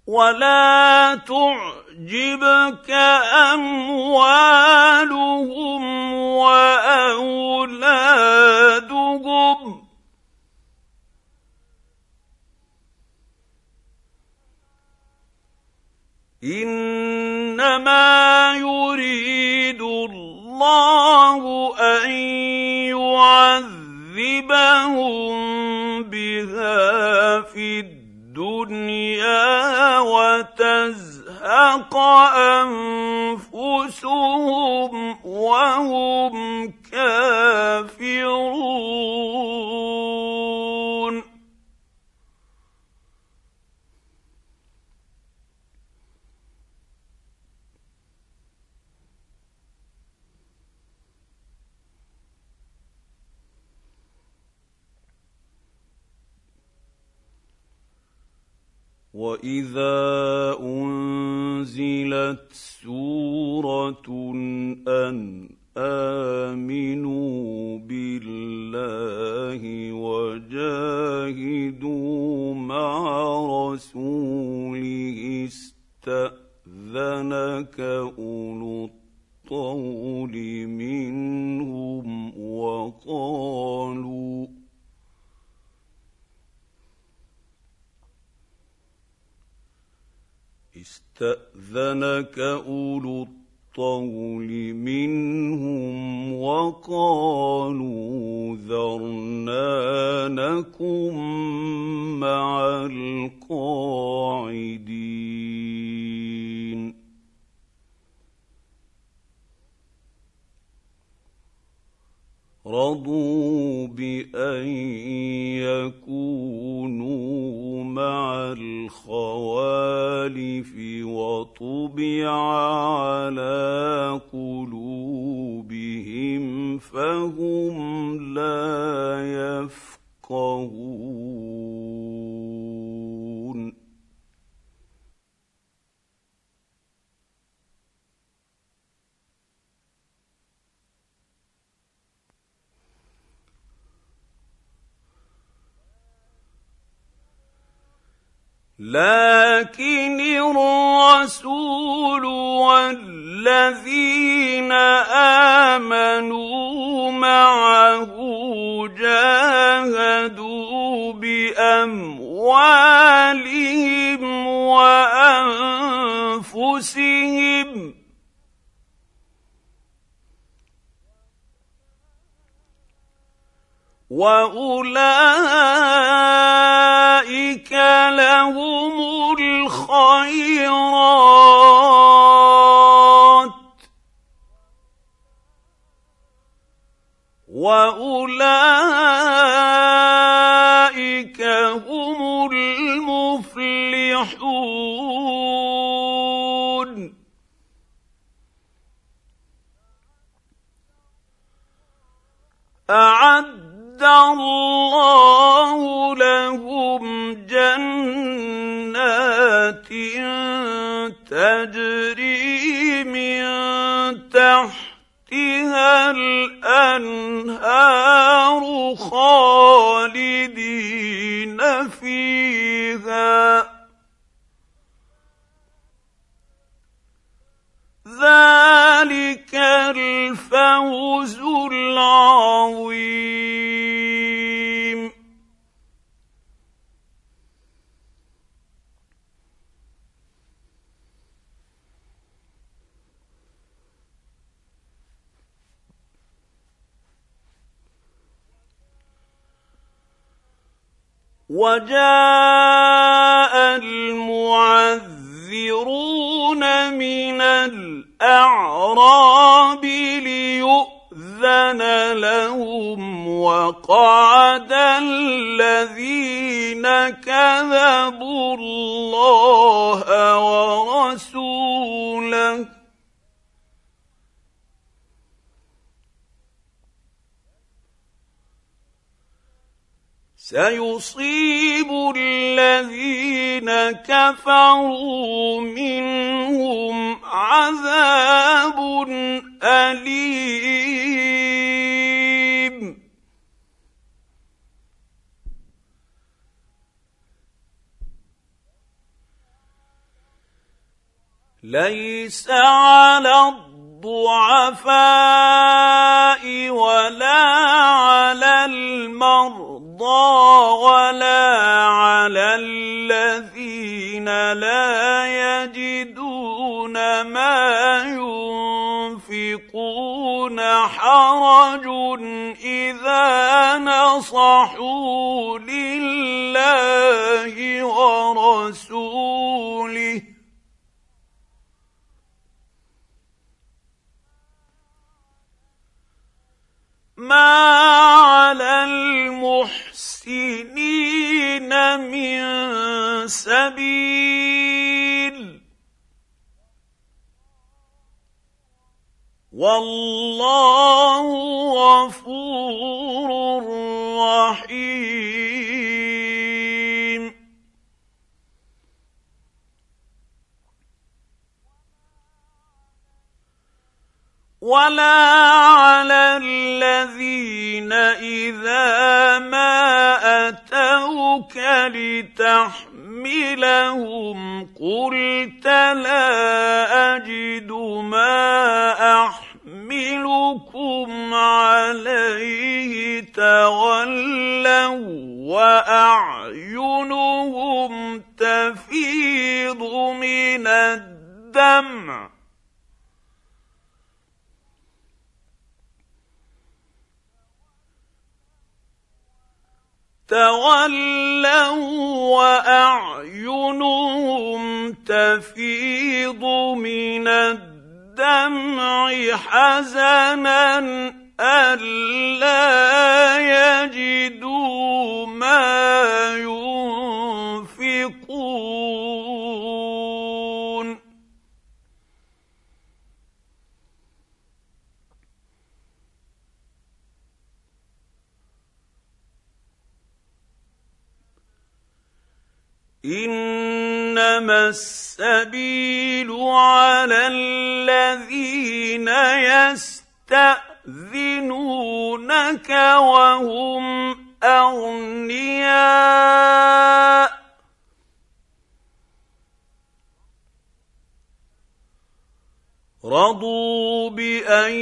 A: ولا تعجبك اموالهم واولادهم انما يريد الله ان يعذبهم بها في الدنيا الدنيا وتزهق أنفسهم وهم كافرون. واذا انزلت سوره ان امنوا بالله وجاهدوا مع رسوله استاذنك اولو الطول منهم وقالوا استأذنك أولو الطول منهم وقالوا ذرنا نكن مع القاعدين. رضوا بأن يكونوا مع الخوالف وطبع على قلوبهم فهم لا يفقهون. لكن الرسول والذين آمنوا معه جاهدوا بأموالهم وأنفسهم واولئك لهم الخيرات واولئك هم المفلحون اعد الله لهم جنات تجري من تحتها الانهار خالدين فيها ذلك الفوز العظيم. وجاء المعذرون من الاعراب ليؤذن لهم وقعد الذين كذبوا الله ورسوله سيصيب الذين كفروا منهم عذاب أليم. ليس على الضعفاء ولا على المرضى ولا على الذين لا يجدون ما ينفقون حرج اذا نصحوا لله ورسوله ما على المحسنين من سبيل والله غفور رحيم ولا على الذين اذا ما اتوك لتحملهم قلت لا اجد ما احملكم عليه تولوا واعينهم تفيض من الدمع تولوا وأعينهم تفيض من الدمع حزنا ألا يجدوا ما ينفقون. إنما السبيل على الذين يستأذنونك وهم أغنياء. رضوا بان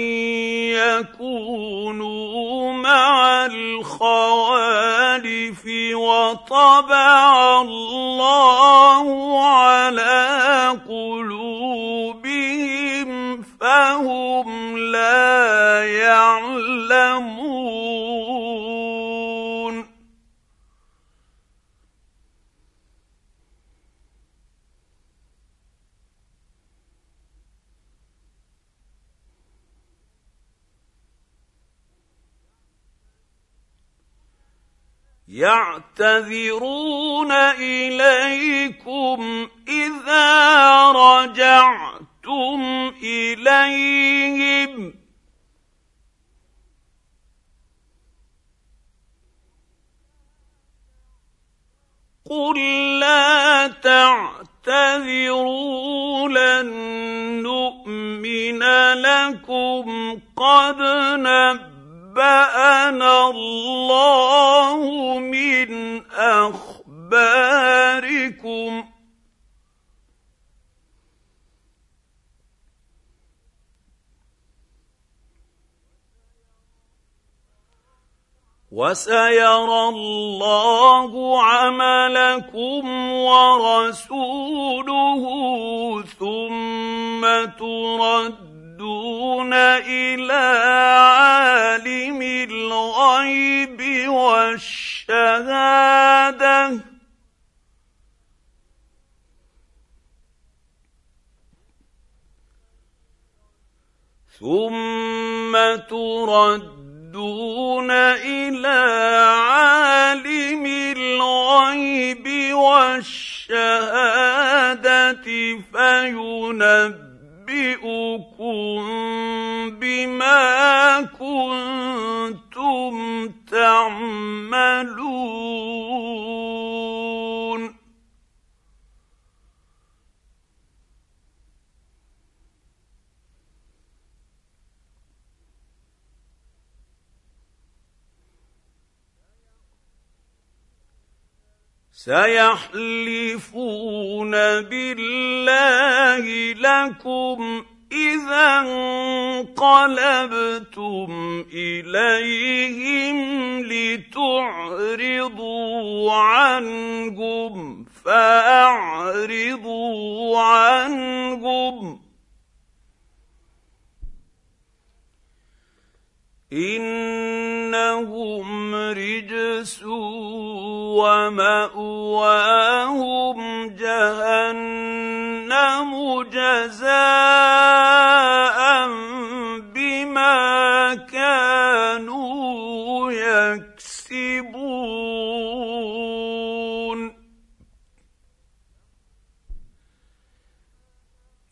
A: يكونوا مع الخوالف وطبع الله على قلوبهم فهم لا يعلمون يعتذرون إليكم إذا رجعتم إليهم. قل لا تعتذروا لن نؤمن لكم قد نبأ نبانا الله من أخباركم. وسيرى الله عملكم ورسوله ثم تردون إلى عالم الغيب والشهادة. ثم ترد يردون إلى عالم الغيب والشهادة فينبئكم بما كنتم تعملون. سيحلفون بالله لكم إذا انقلبتم إليهم لتعرضوا عنهم فأعرضوا عنهم إنهم رجس ومأواهم جهنم جزاء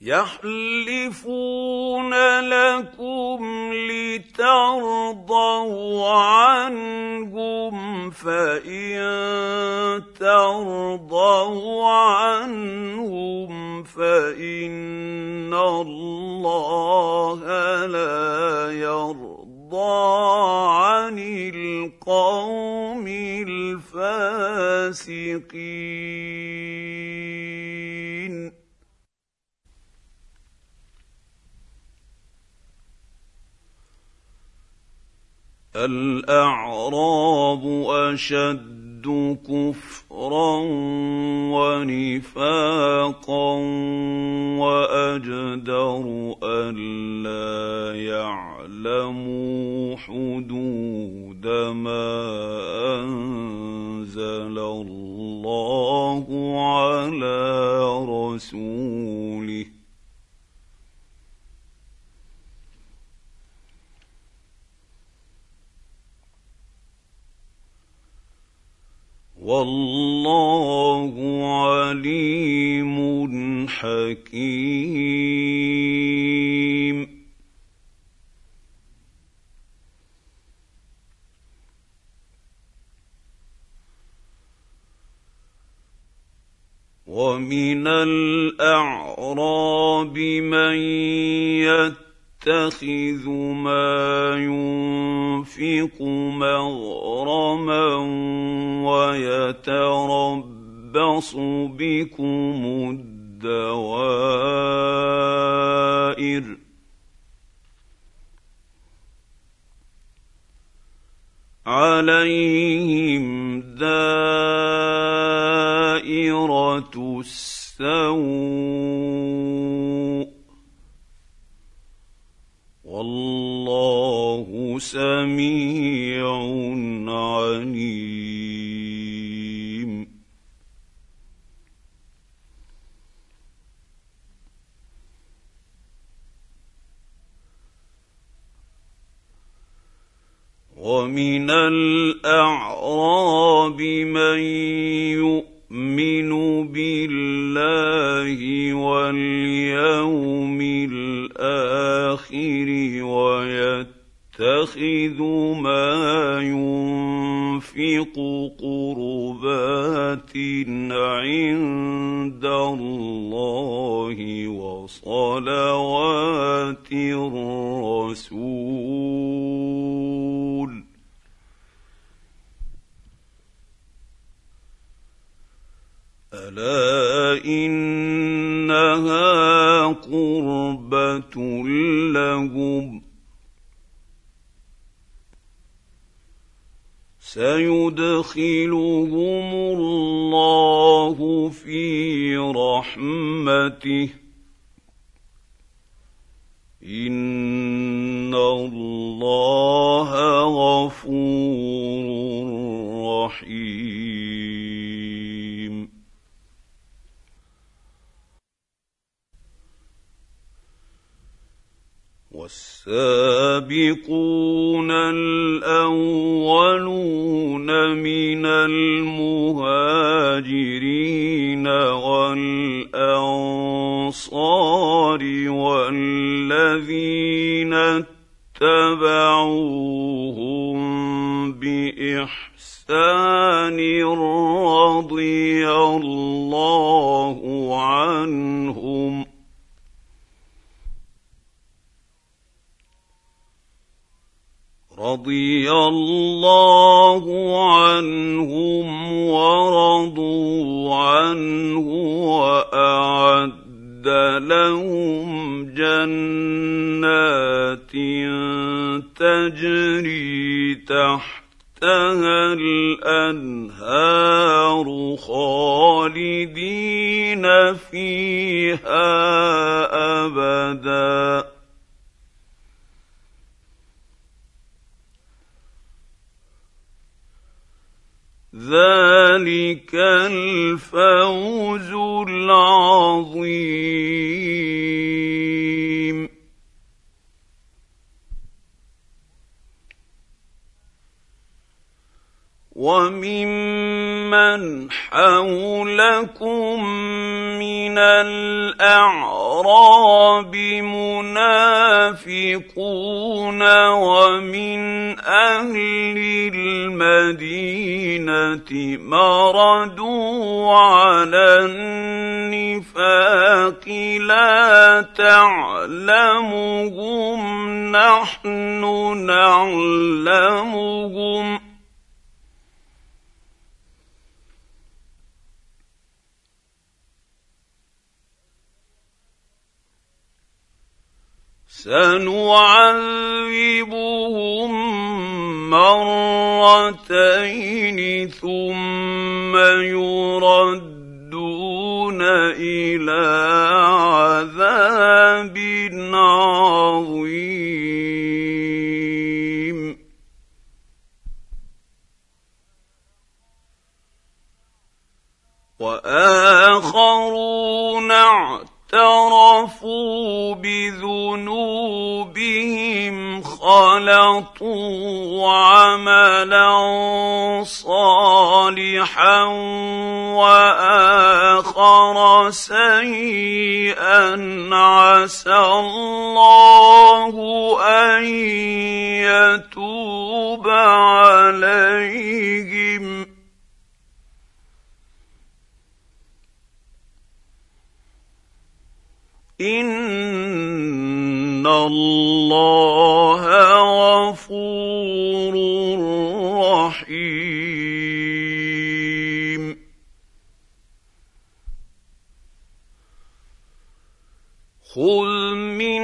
A: يحلفون لكم لترضوا عنهم فإن ترضوا عنهم فإن الله لا يرضى عن القوم الفاسقين. الأعراب أشد كفرا ونفاقا وأجدر الا يعلموا حدود ما أنزل الله على رسوله. والله عليم حكيم. ومن الأعراب من يتبع يتخذ ما ينفق مغرما ويتربص بكم الدوائر. عليهم دائرة السوء والله سميع عليم. ومن الأعراب من يؤمن بالله واليوم الآخر ويتخذ ما ينفق قربات عند الله وصلوات الرسول ألا إنها قربة لهم. سيدخلهم الله في رحمته. إن الله غفور رحيم. والسابقون الأولون من المهاجرين والأنصار والذين اتبعوهم بإحسان رضي الله عنهم رضي الله عنهم ورضوا عنه وأعد لهم جنات تجري تحتها الأنهار خالدين فيها ابدا ذلك الفوز العظيم وممن حولكم من الأعراب منافقون ومن أهل المدينة مردوا على النفاق لا تعلمهم نحن نعلمهم. سنعذبهم مرتين ثم يردون إلى عذاب عظيم. وآخرون اعترفوا بذنوبهم خلطوا عملا صالحا واخر سيئا عسى الله ان يتوب عليهم ان الله غفور رحيم خذ من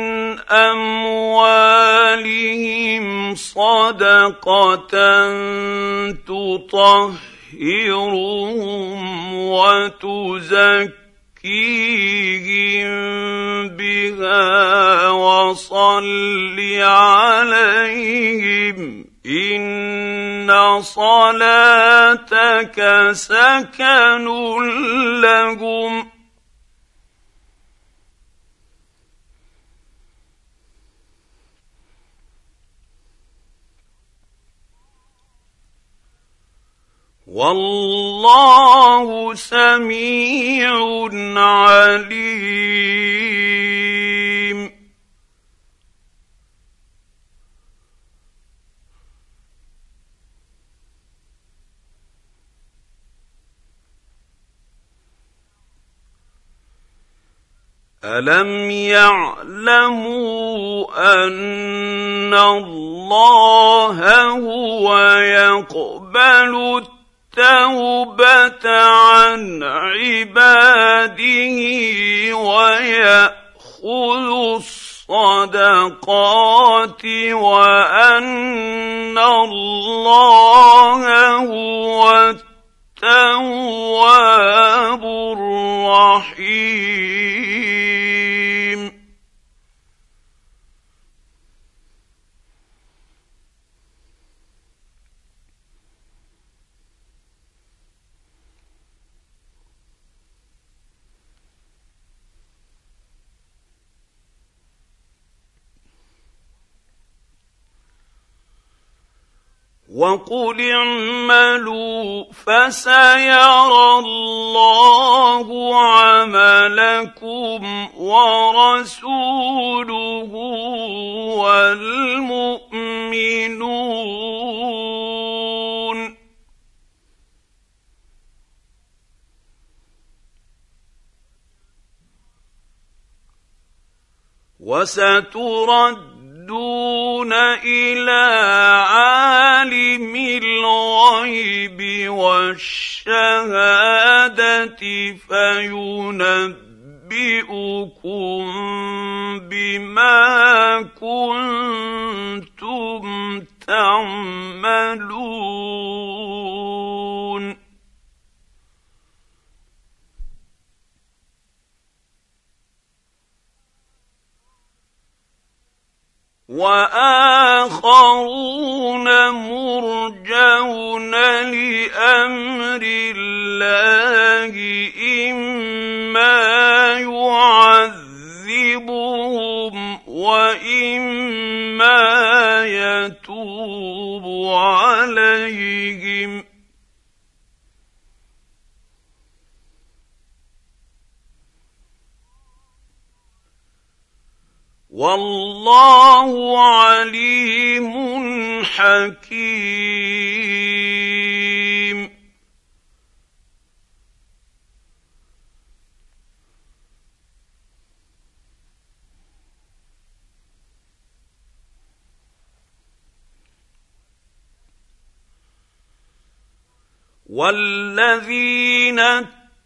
A: اموالهم صدقه تطهرهم وتزكي تزكيهم بها وصل عليهم. إن صلاتك سكن لهم. والله سميع عليم. ألم يعلموا أن الله هو يقبل التوبة؟ التوبه عن عباده وياخذ الصدقات وان الله هو التواب الرحيم وقل اعملوا فسيرى الله عملكم ورسوله والمؤمنون وسترد يردون إلى عالم الغيب والشهاده فينبئكم بما كنتم تعملون وآخرون مرجون لأمر الله إما يعذبهم وإما يتوب عليهم والله عليم حكيم. والذين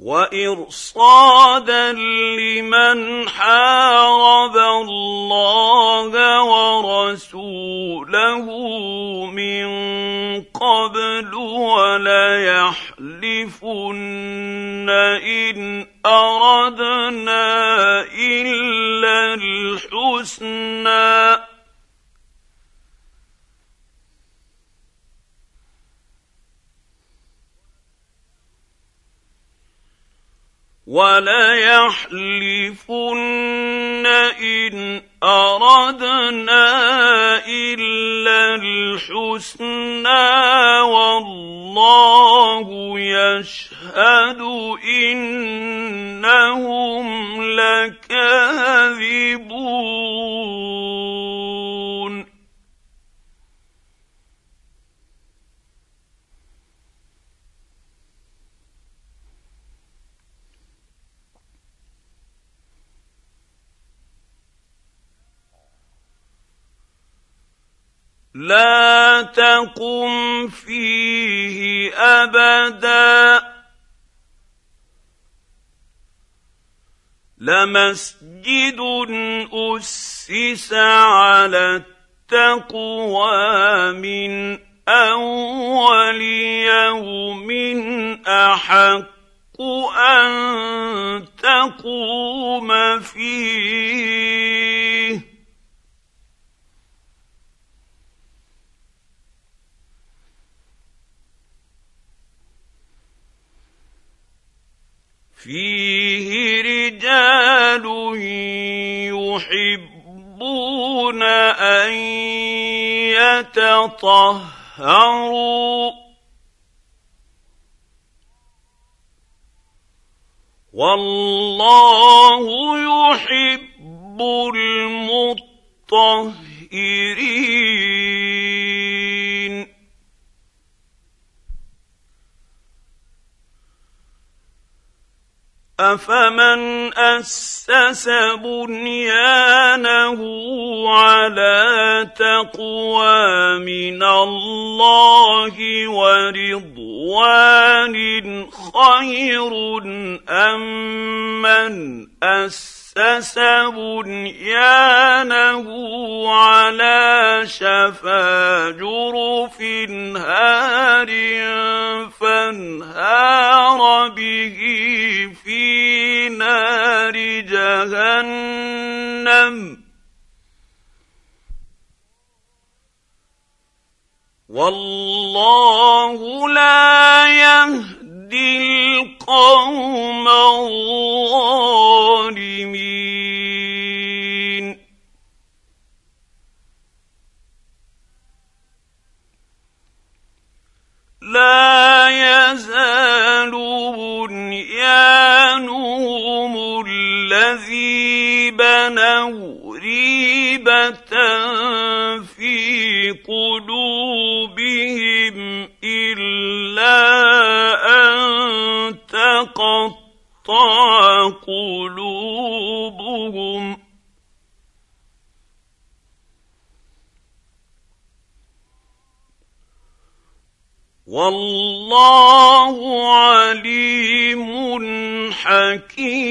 A: وإرصادا لمن حارب الله ورسوله من قبل وليحلفن إن أردنا إلا الحسنى وليحلفن ان اردنا الا الحسنى والله يشهد انهم لكاذبون لا تقم فيه أبدا. لمسجد أسس على التقوى من أول يوم أحق أن تقوم فيه. فيه رجال يحبون أن يتطهروا. والله يحب المطهرين. أفمن أسس بنيانه على تقوى من الله ورضوان خير أم من اسس بنيانه على شفا جرف هار فانهار به في نار جهنم والله لا يهدي القوم الظالمين. لا يزال بنيانهم الذي بنوا ريبة في قلوبهم إلا أن تقطع قلوبهم. والله عليم حكيم.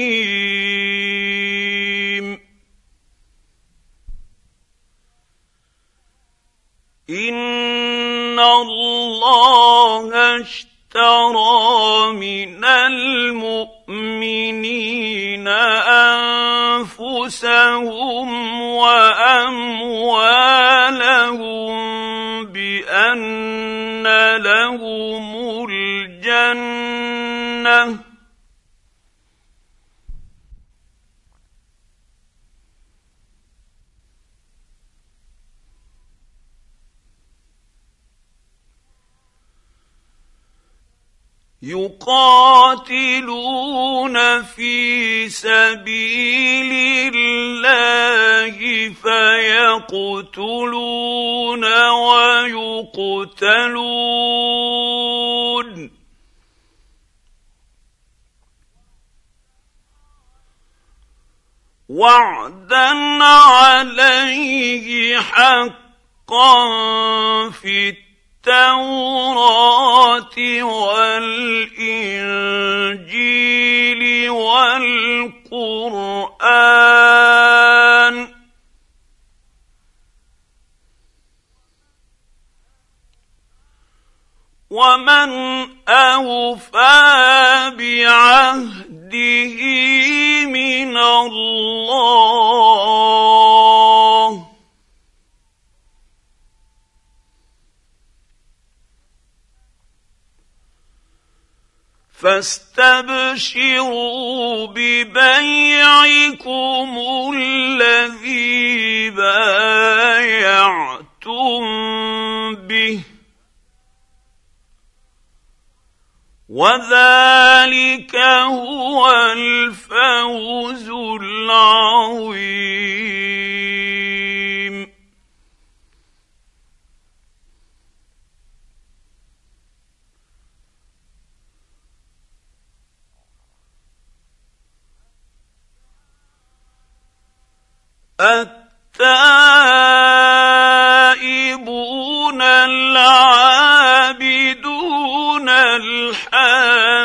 A: إن الله اشترى من المؤمنين أنفسهم يقاتلون في سبيل الله فيقتلون ويقتلون. وعدا عليه حقا في التوراة والإنجيل والقرآن. ومن أوفى بعهده من الله فاستبشروا ببيعكم الذي بايعتم به. وذلك هو الفوز العظيم. التائبون العابدون الحامدون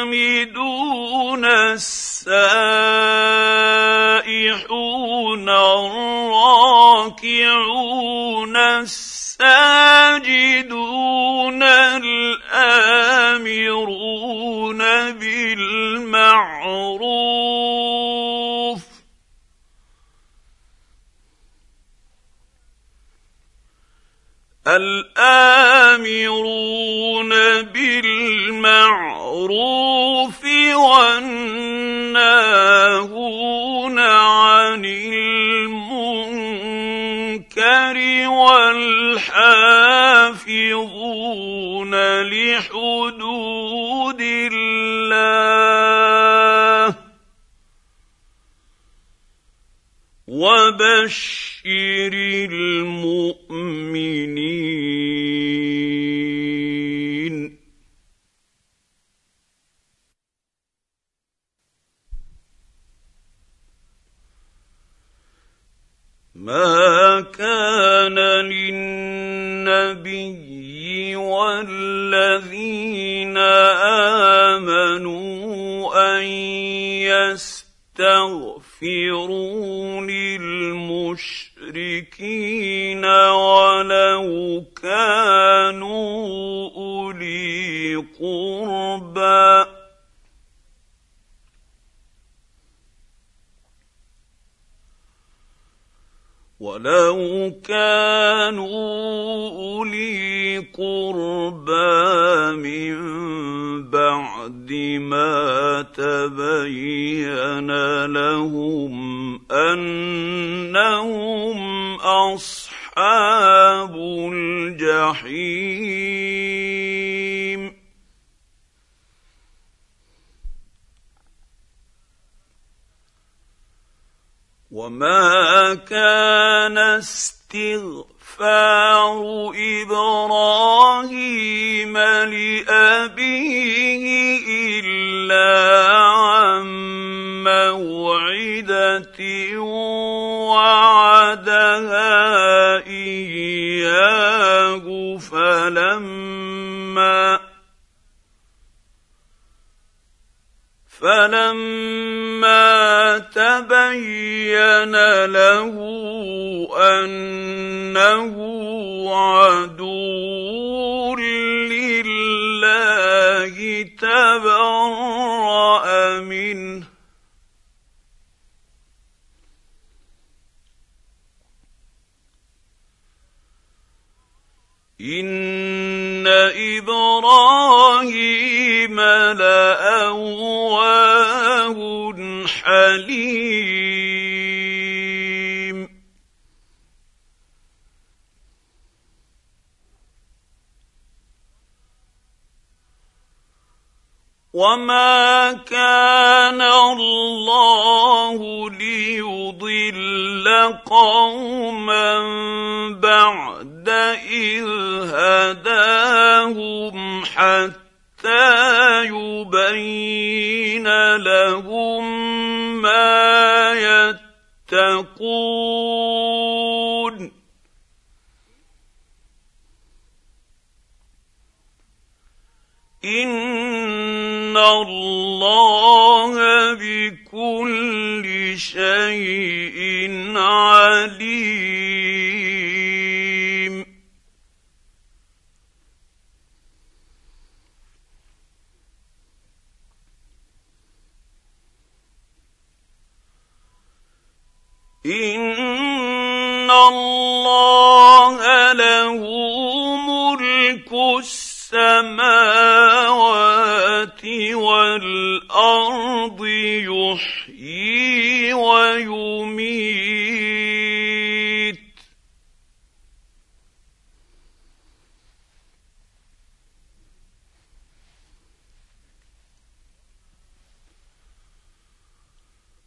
A: السائحون الراكعون الساجدون الآمرون بالمعروف الآمرون بالمعروف والناهون عن المنكر والحافظون لحدود الله وبشر المؤمنين. ما كان للنبي والذين آمنوا أن يستغفروا للمشركين ولو كانوا أولي قربى. ولو كانوا أولي قربى من بعد ما تبين لهم أنهم أصحاب الجحيم. وما كان استغفار إبراهيم لابيه الا عن موعده وعدها اياه فلما فلما تبين له انه عدو لله تبرا منه ان إبراهيم لاواه حليم وما كان الله ليضل قوما بعد اذ هداهم حتى يبين لهم ما يتقون ان الله بكل شيء عليم ان الله له ملك السماوات والأرض يحيي ويميت.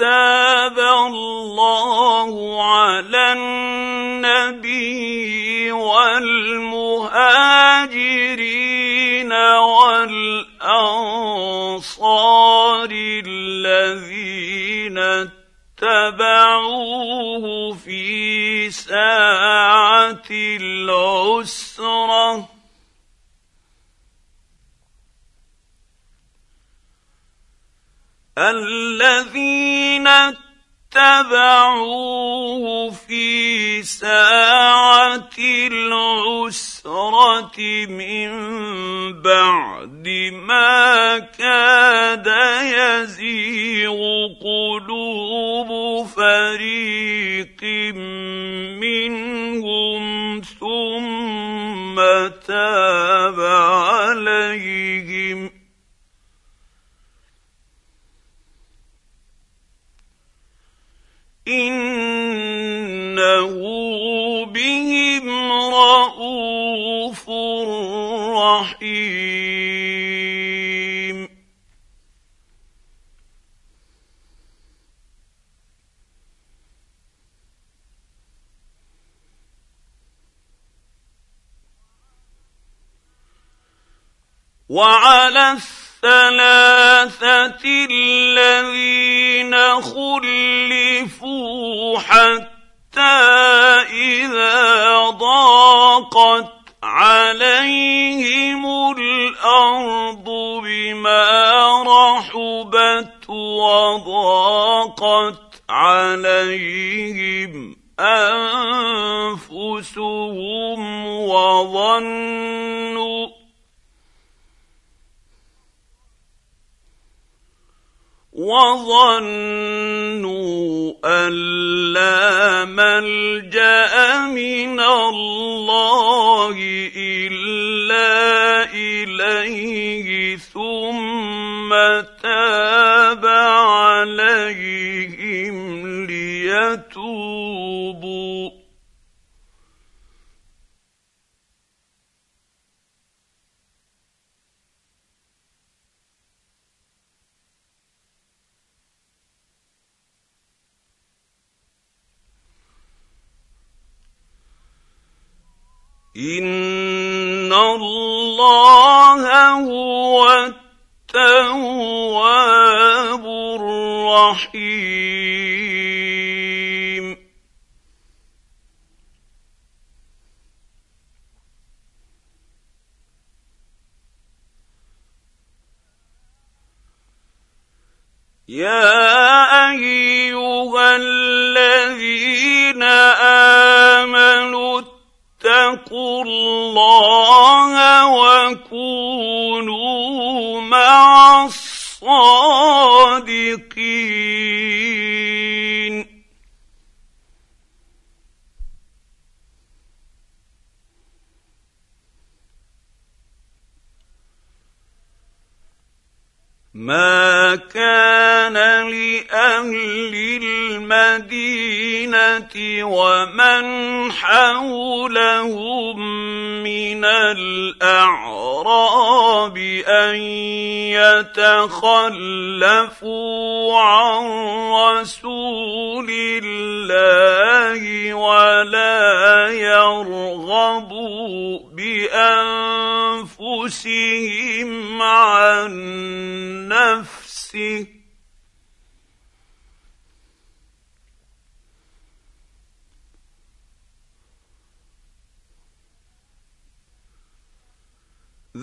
A: تاب الله على النبي والمهاجرين والانصار الذين اتبعوه في ساعه العسره الذين اتبعوه في ساعة العسرة من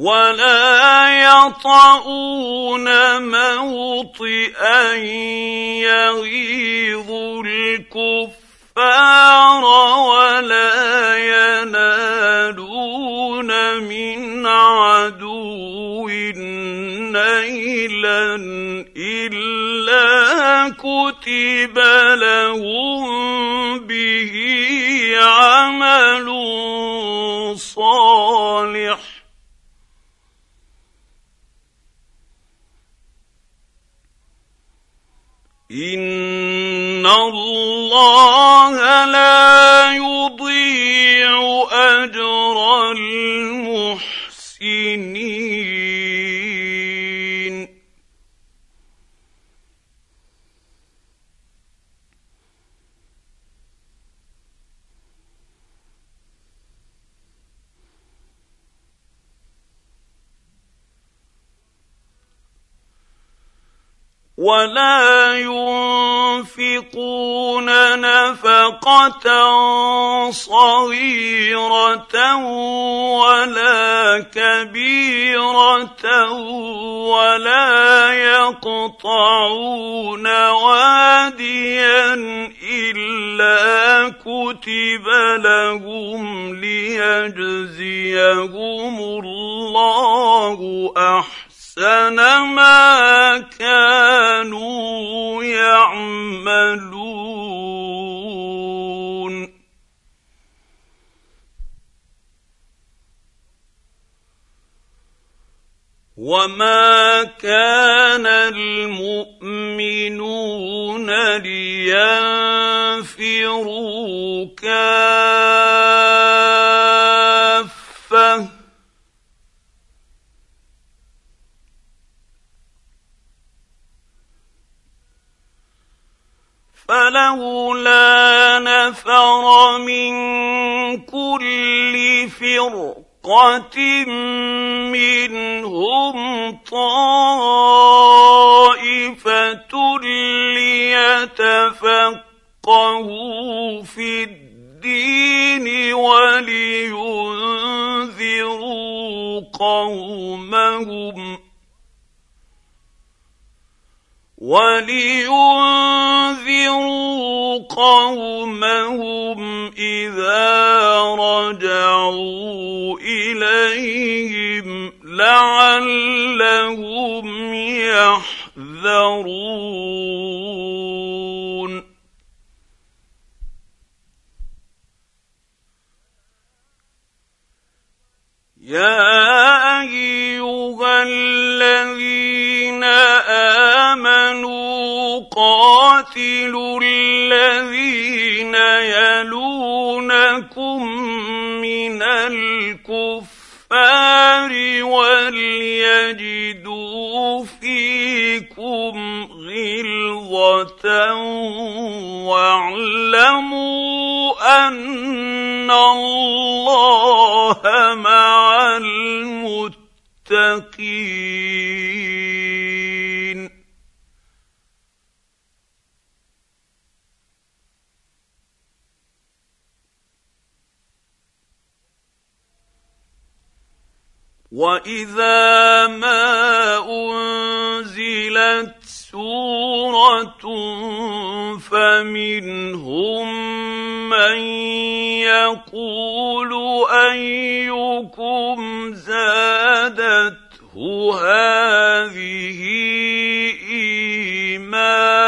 A: ولا يطؤون موطئا يغيظ الكفار ولا ينالون من عدو نيلا الا كتب لهم به عمل صالح ان الله لا يضيع اجر ولا ينفقون نفقه صغيره ولا كبيره ولا يقطعون واديا الا كتب لهم ليجزيهم الله احسن أحسن ما كانوا يعملون. وما كان المؤمنون لينفروا كافه. فلولا نفر من كل فرقة منهم طائفة ليتفقهوا في الدين ولينذروا قومهم ولينذروا قومهم إذا رجعوا إليهم لعلهم يحذرون. يا أيها الذين آمنوا قاتلوا الذين يلونكم من الكفار وليجدوا فيكم غلظة واعلموا أن الله مع المتقين. واذا ما انزلت سوره فمنهم من يقول ايكم زادته هذه ايمانا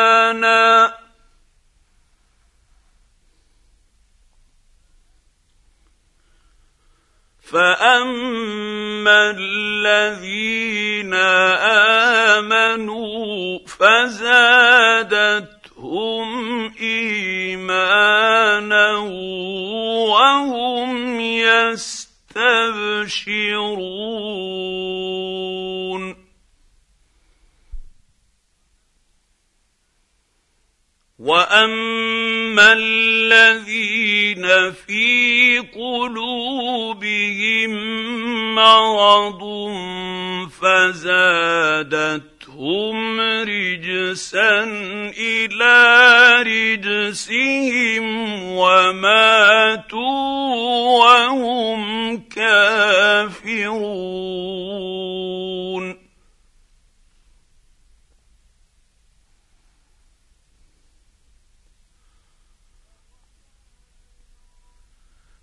A: فاما الذين امنوا فزادتهم ايمانا وهم يستبشرون واما الذين في قلوبهم مرض فزادتهم رجسا إلى رجسهم وماتوا وهم كافرون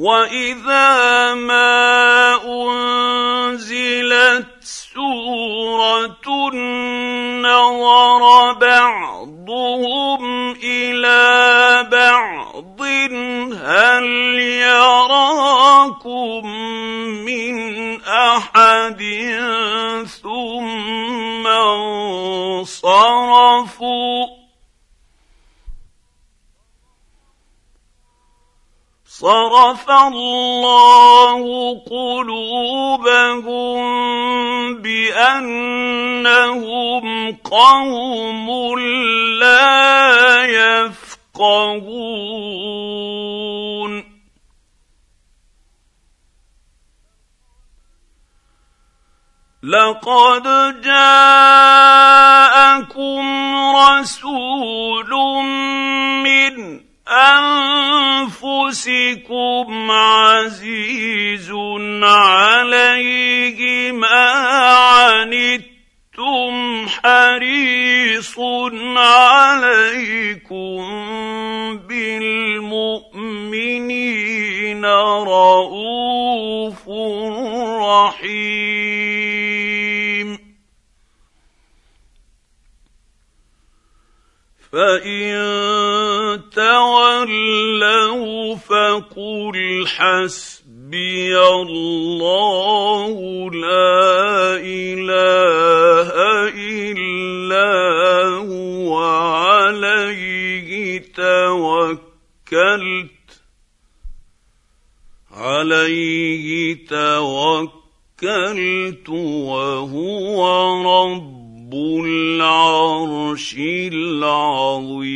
A: واذا ما انزلت سوره نظر بعضهم إلى بعض هل يراكم من احد ثم انصرفوا صرف الله قلوبهم بأنهم قوم لا يفقهون. لقد جاءكم رسول من أنفسكم عزيز عليه ما عنتم حريص عليكم بالمؤمنين رءوف رحيم. فان تولوا فقل حسبي الله لا اله الا هو عليه توكلت عليه توكلت وهو رب العرش العظيم.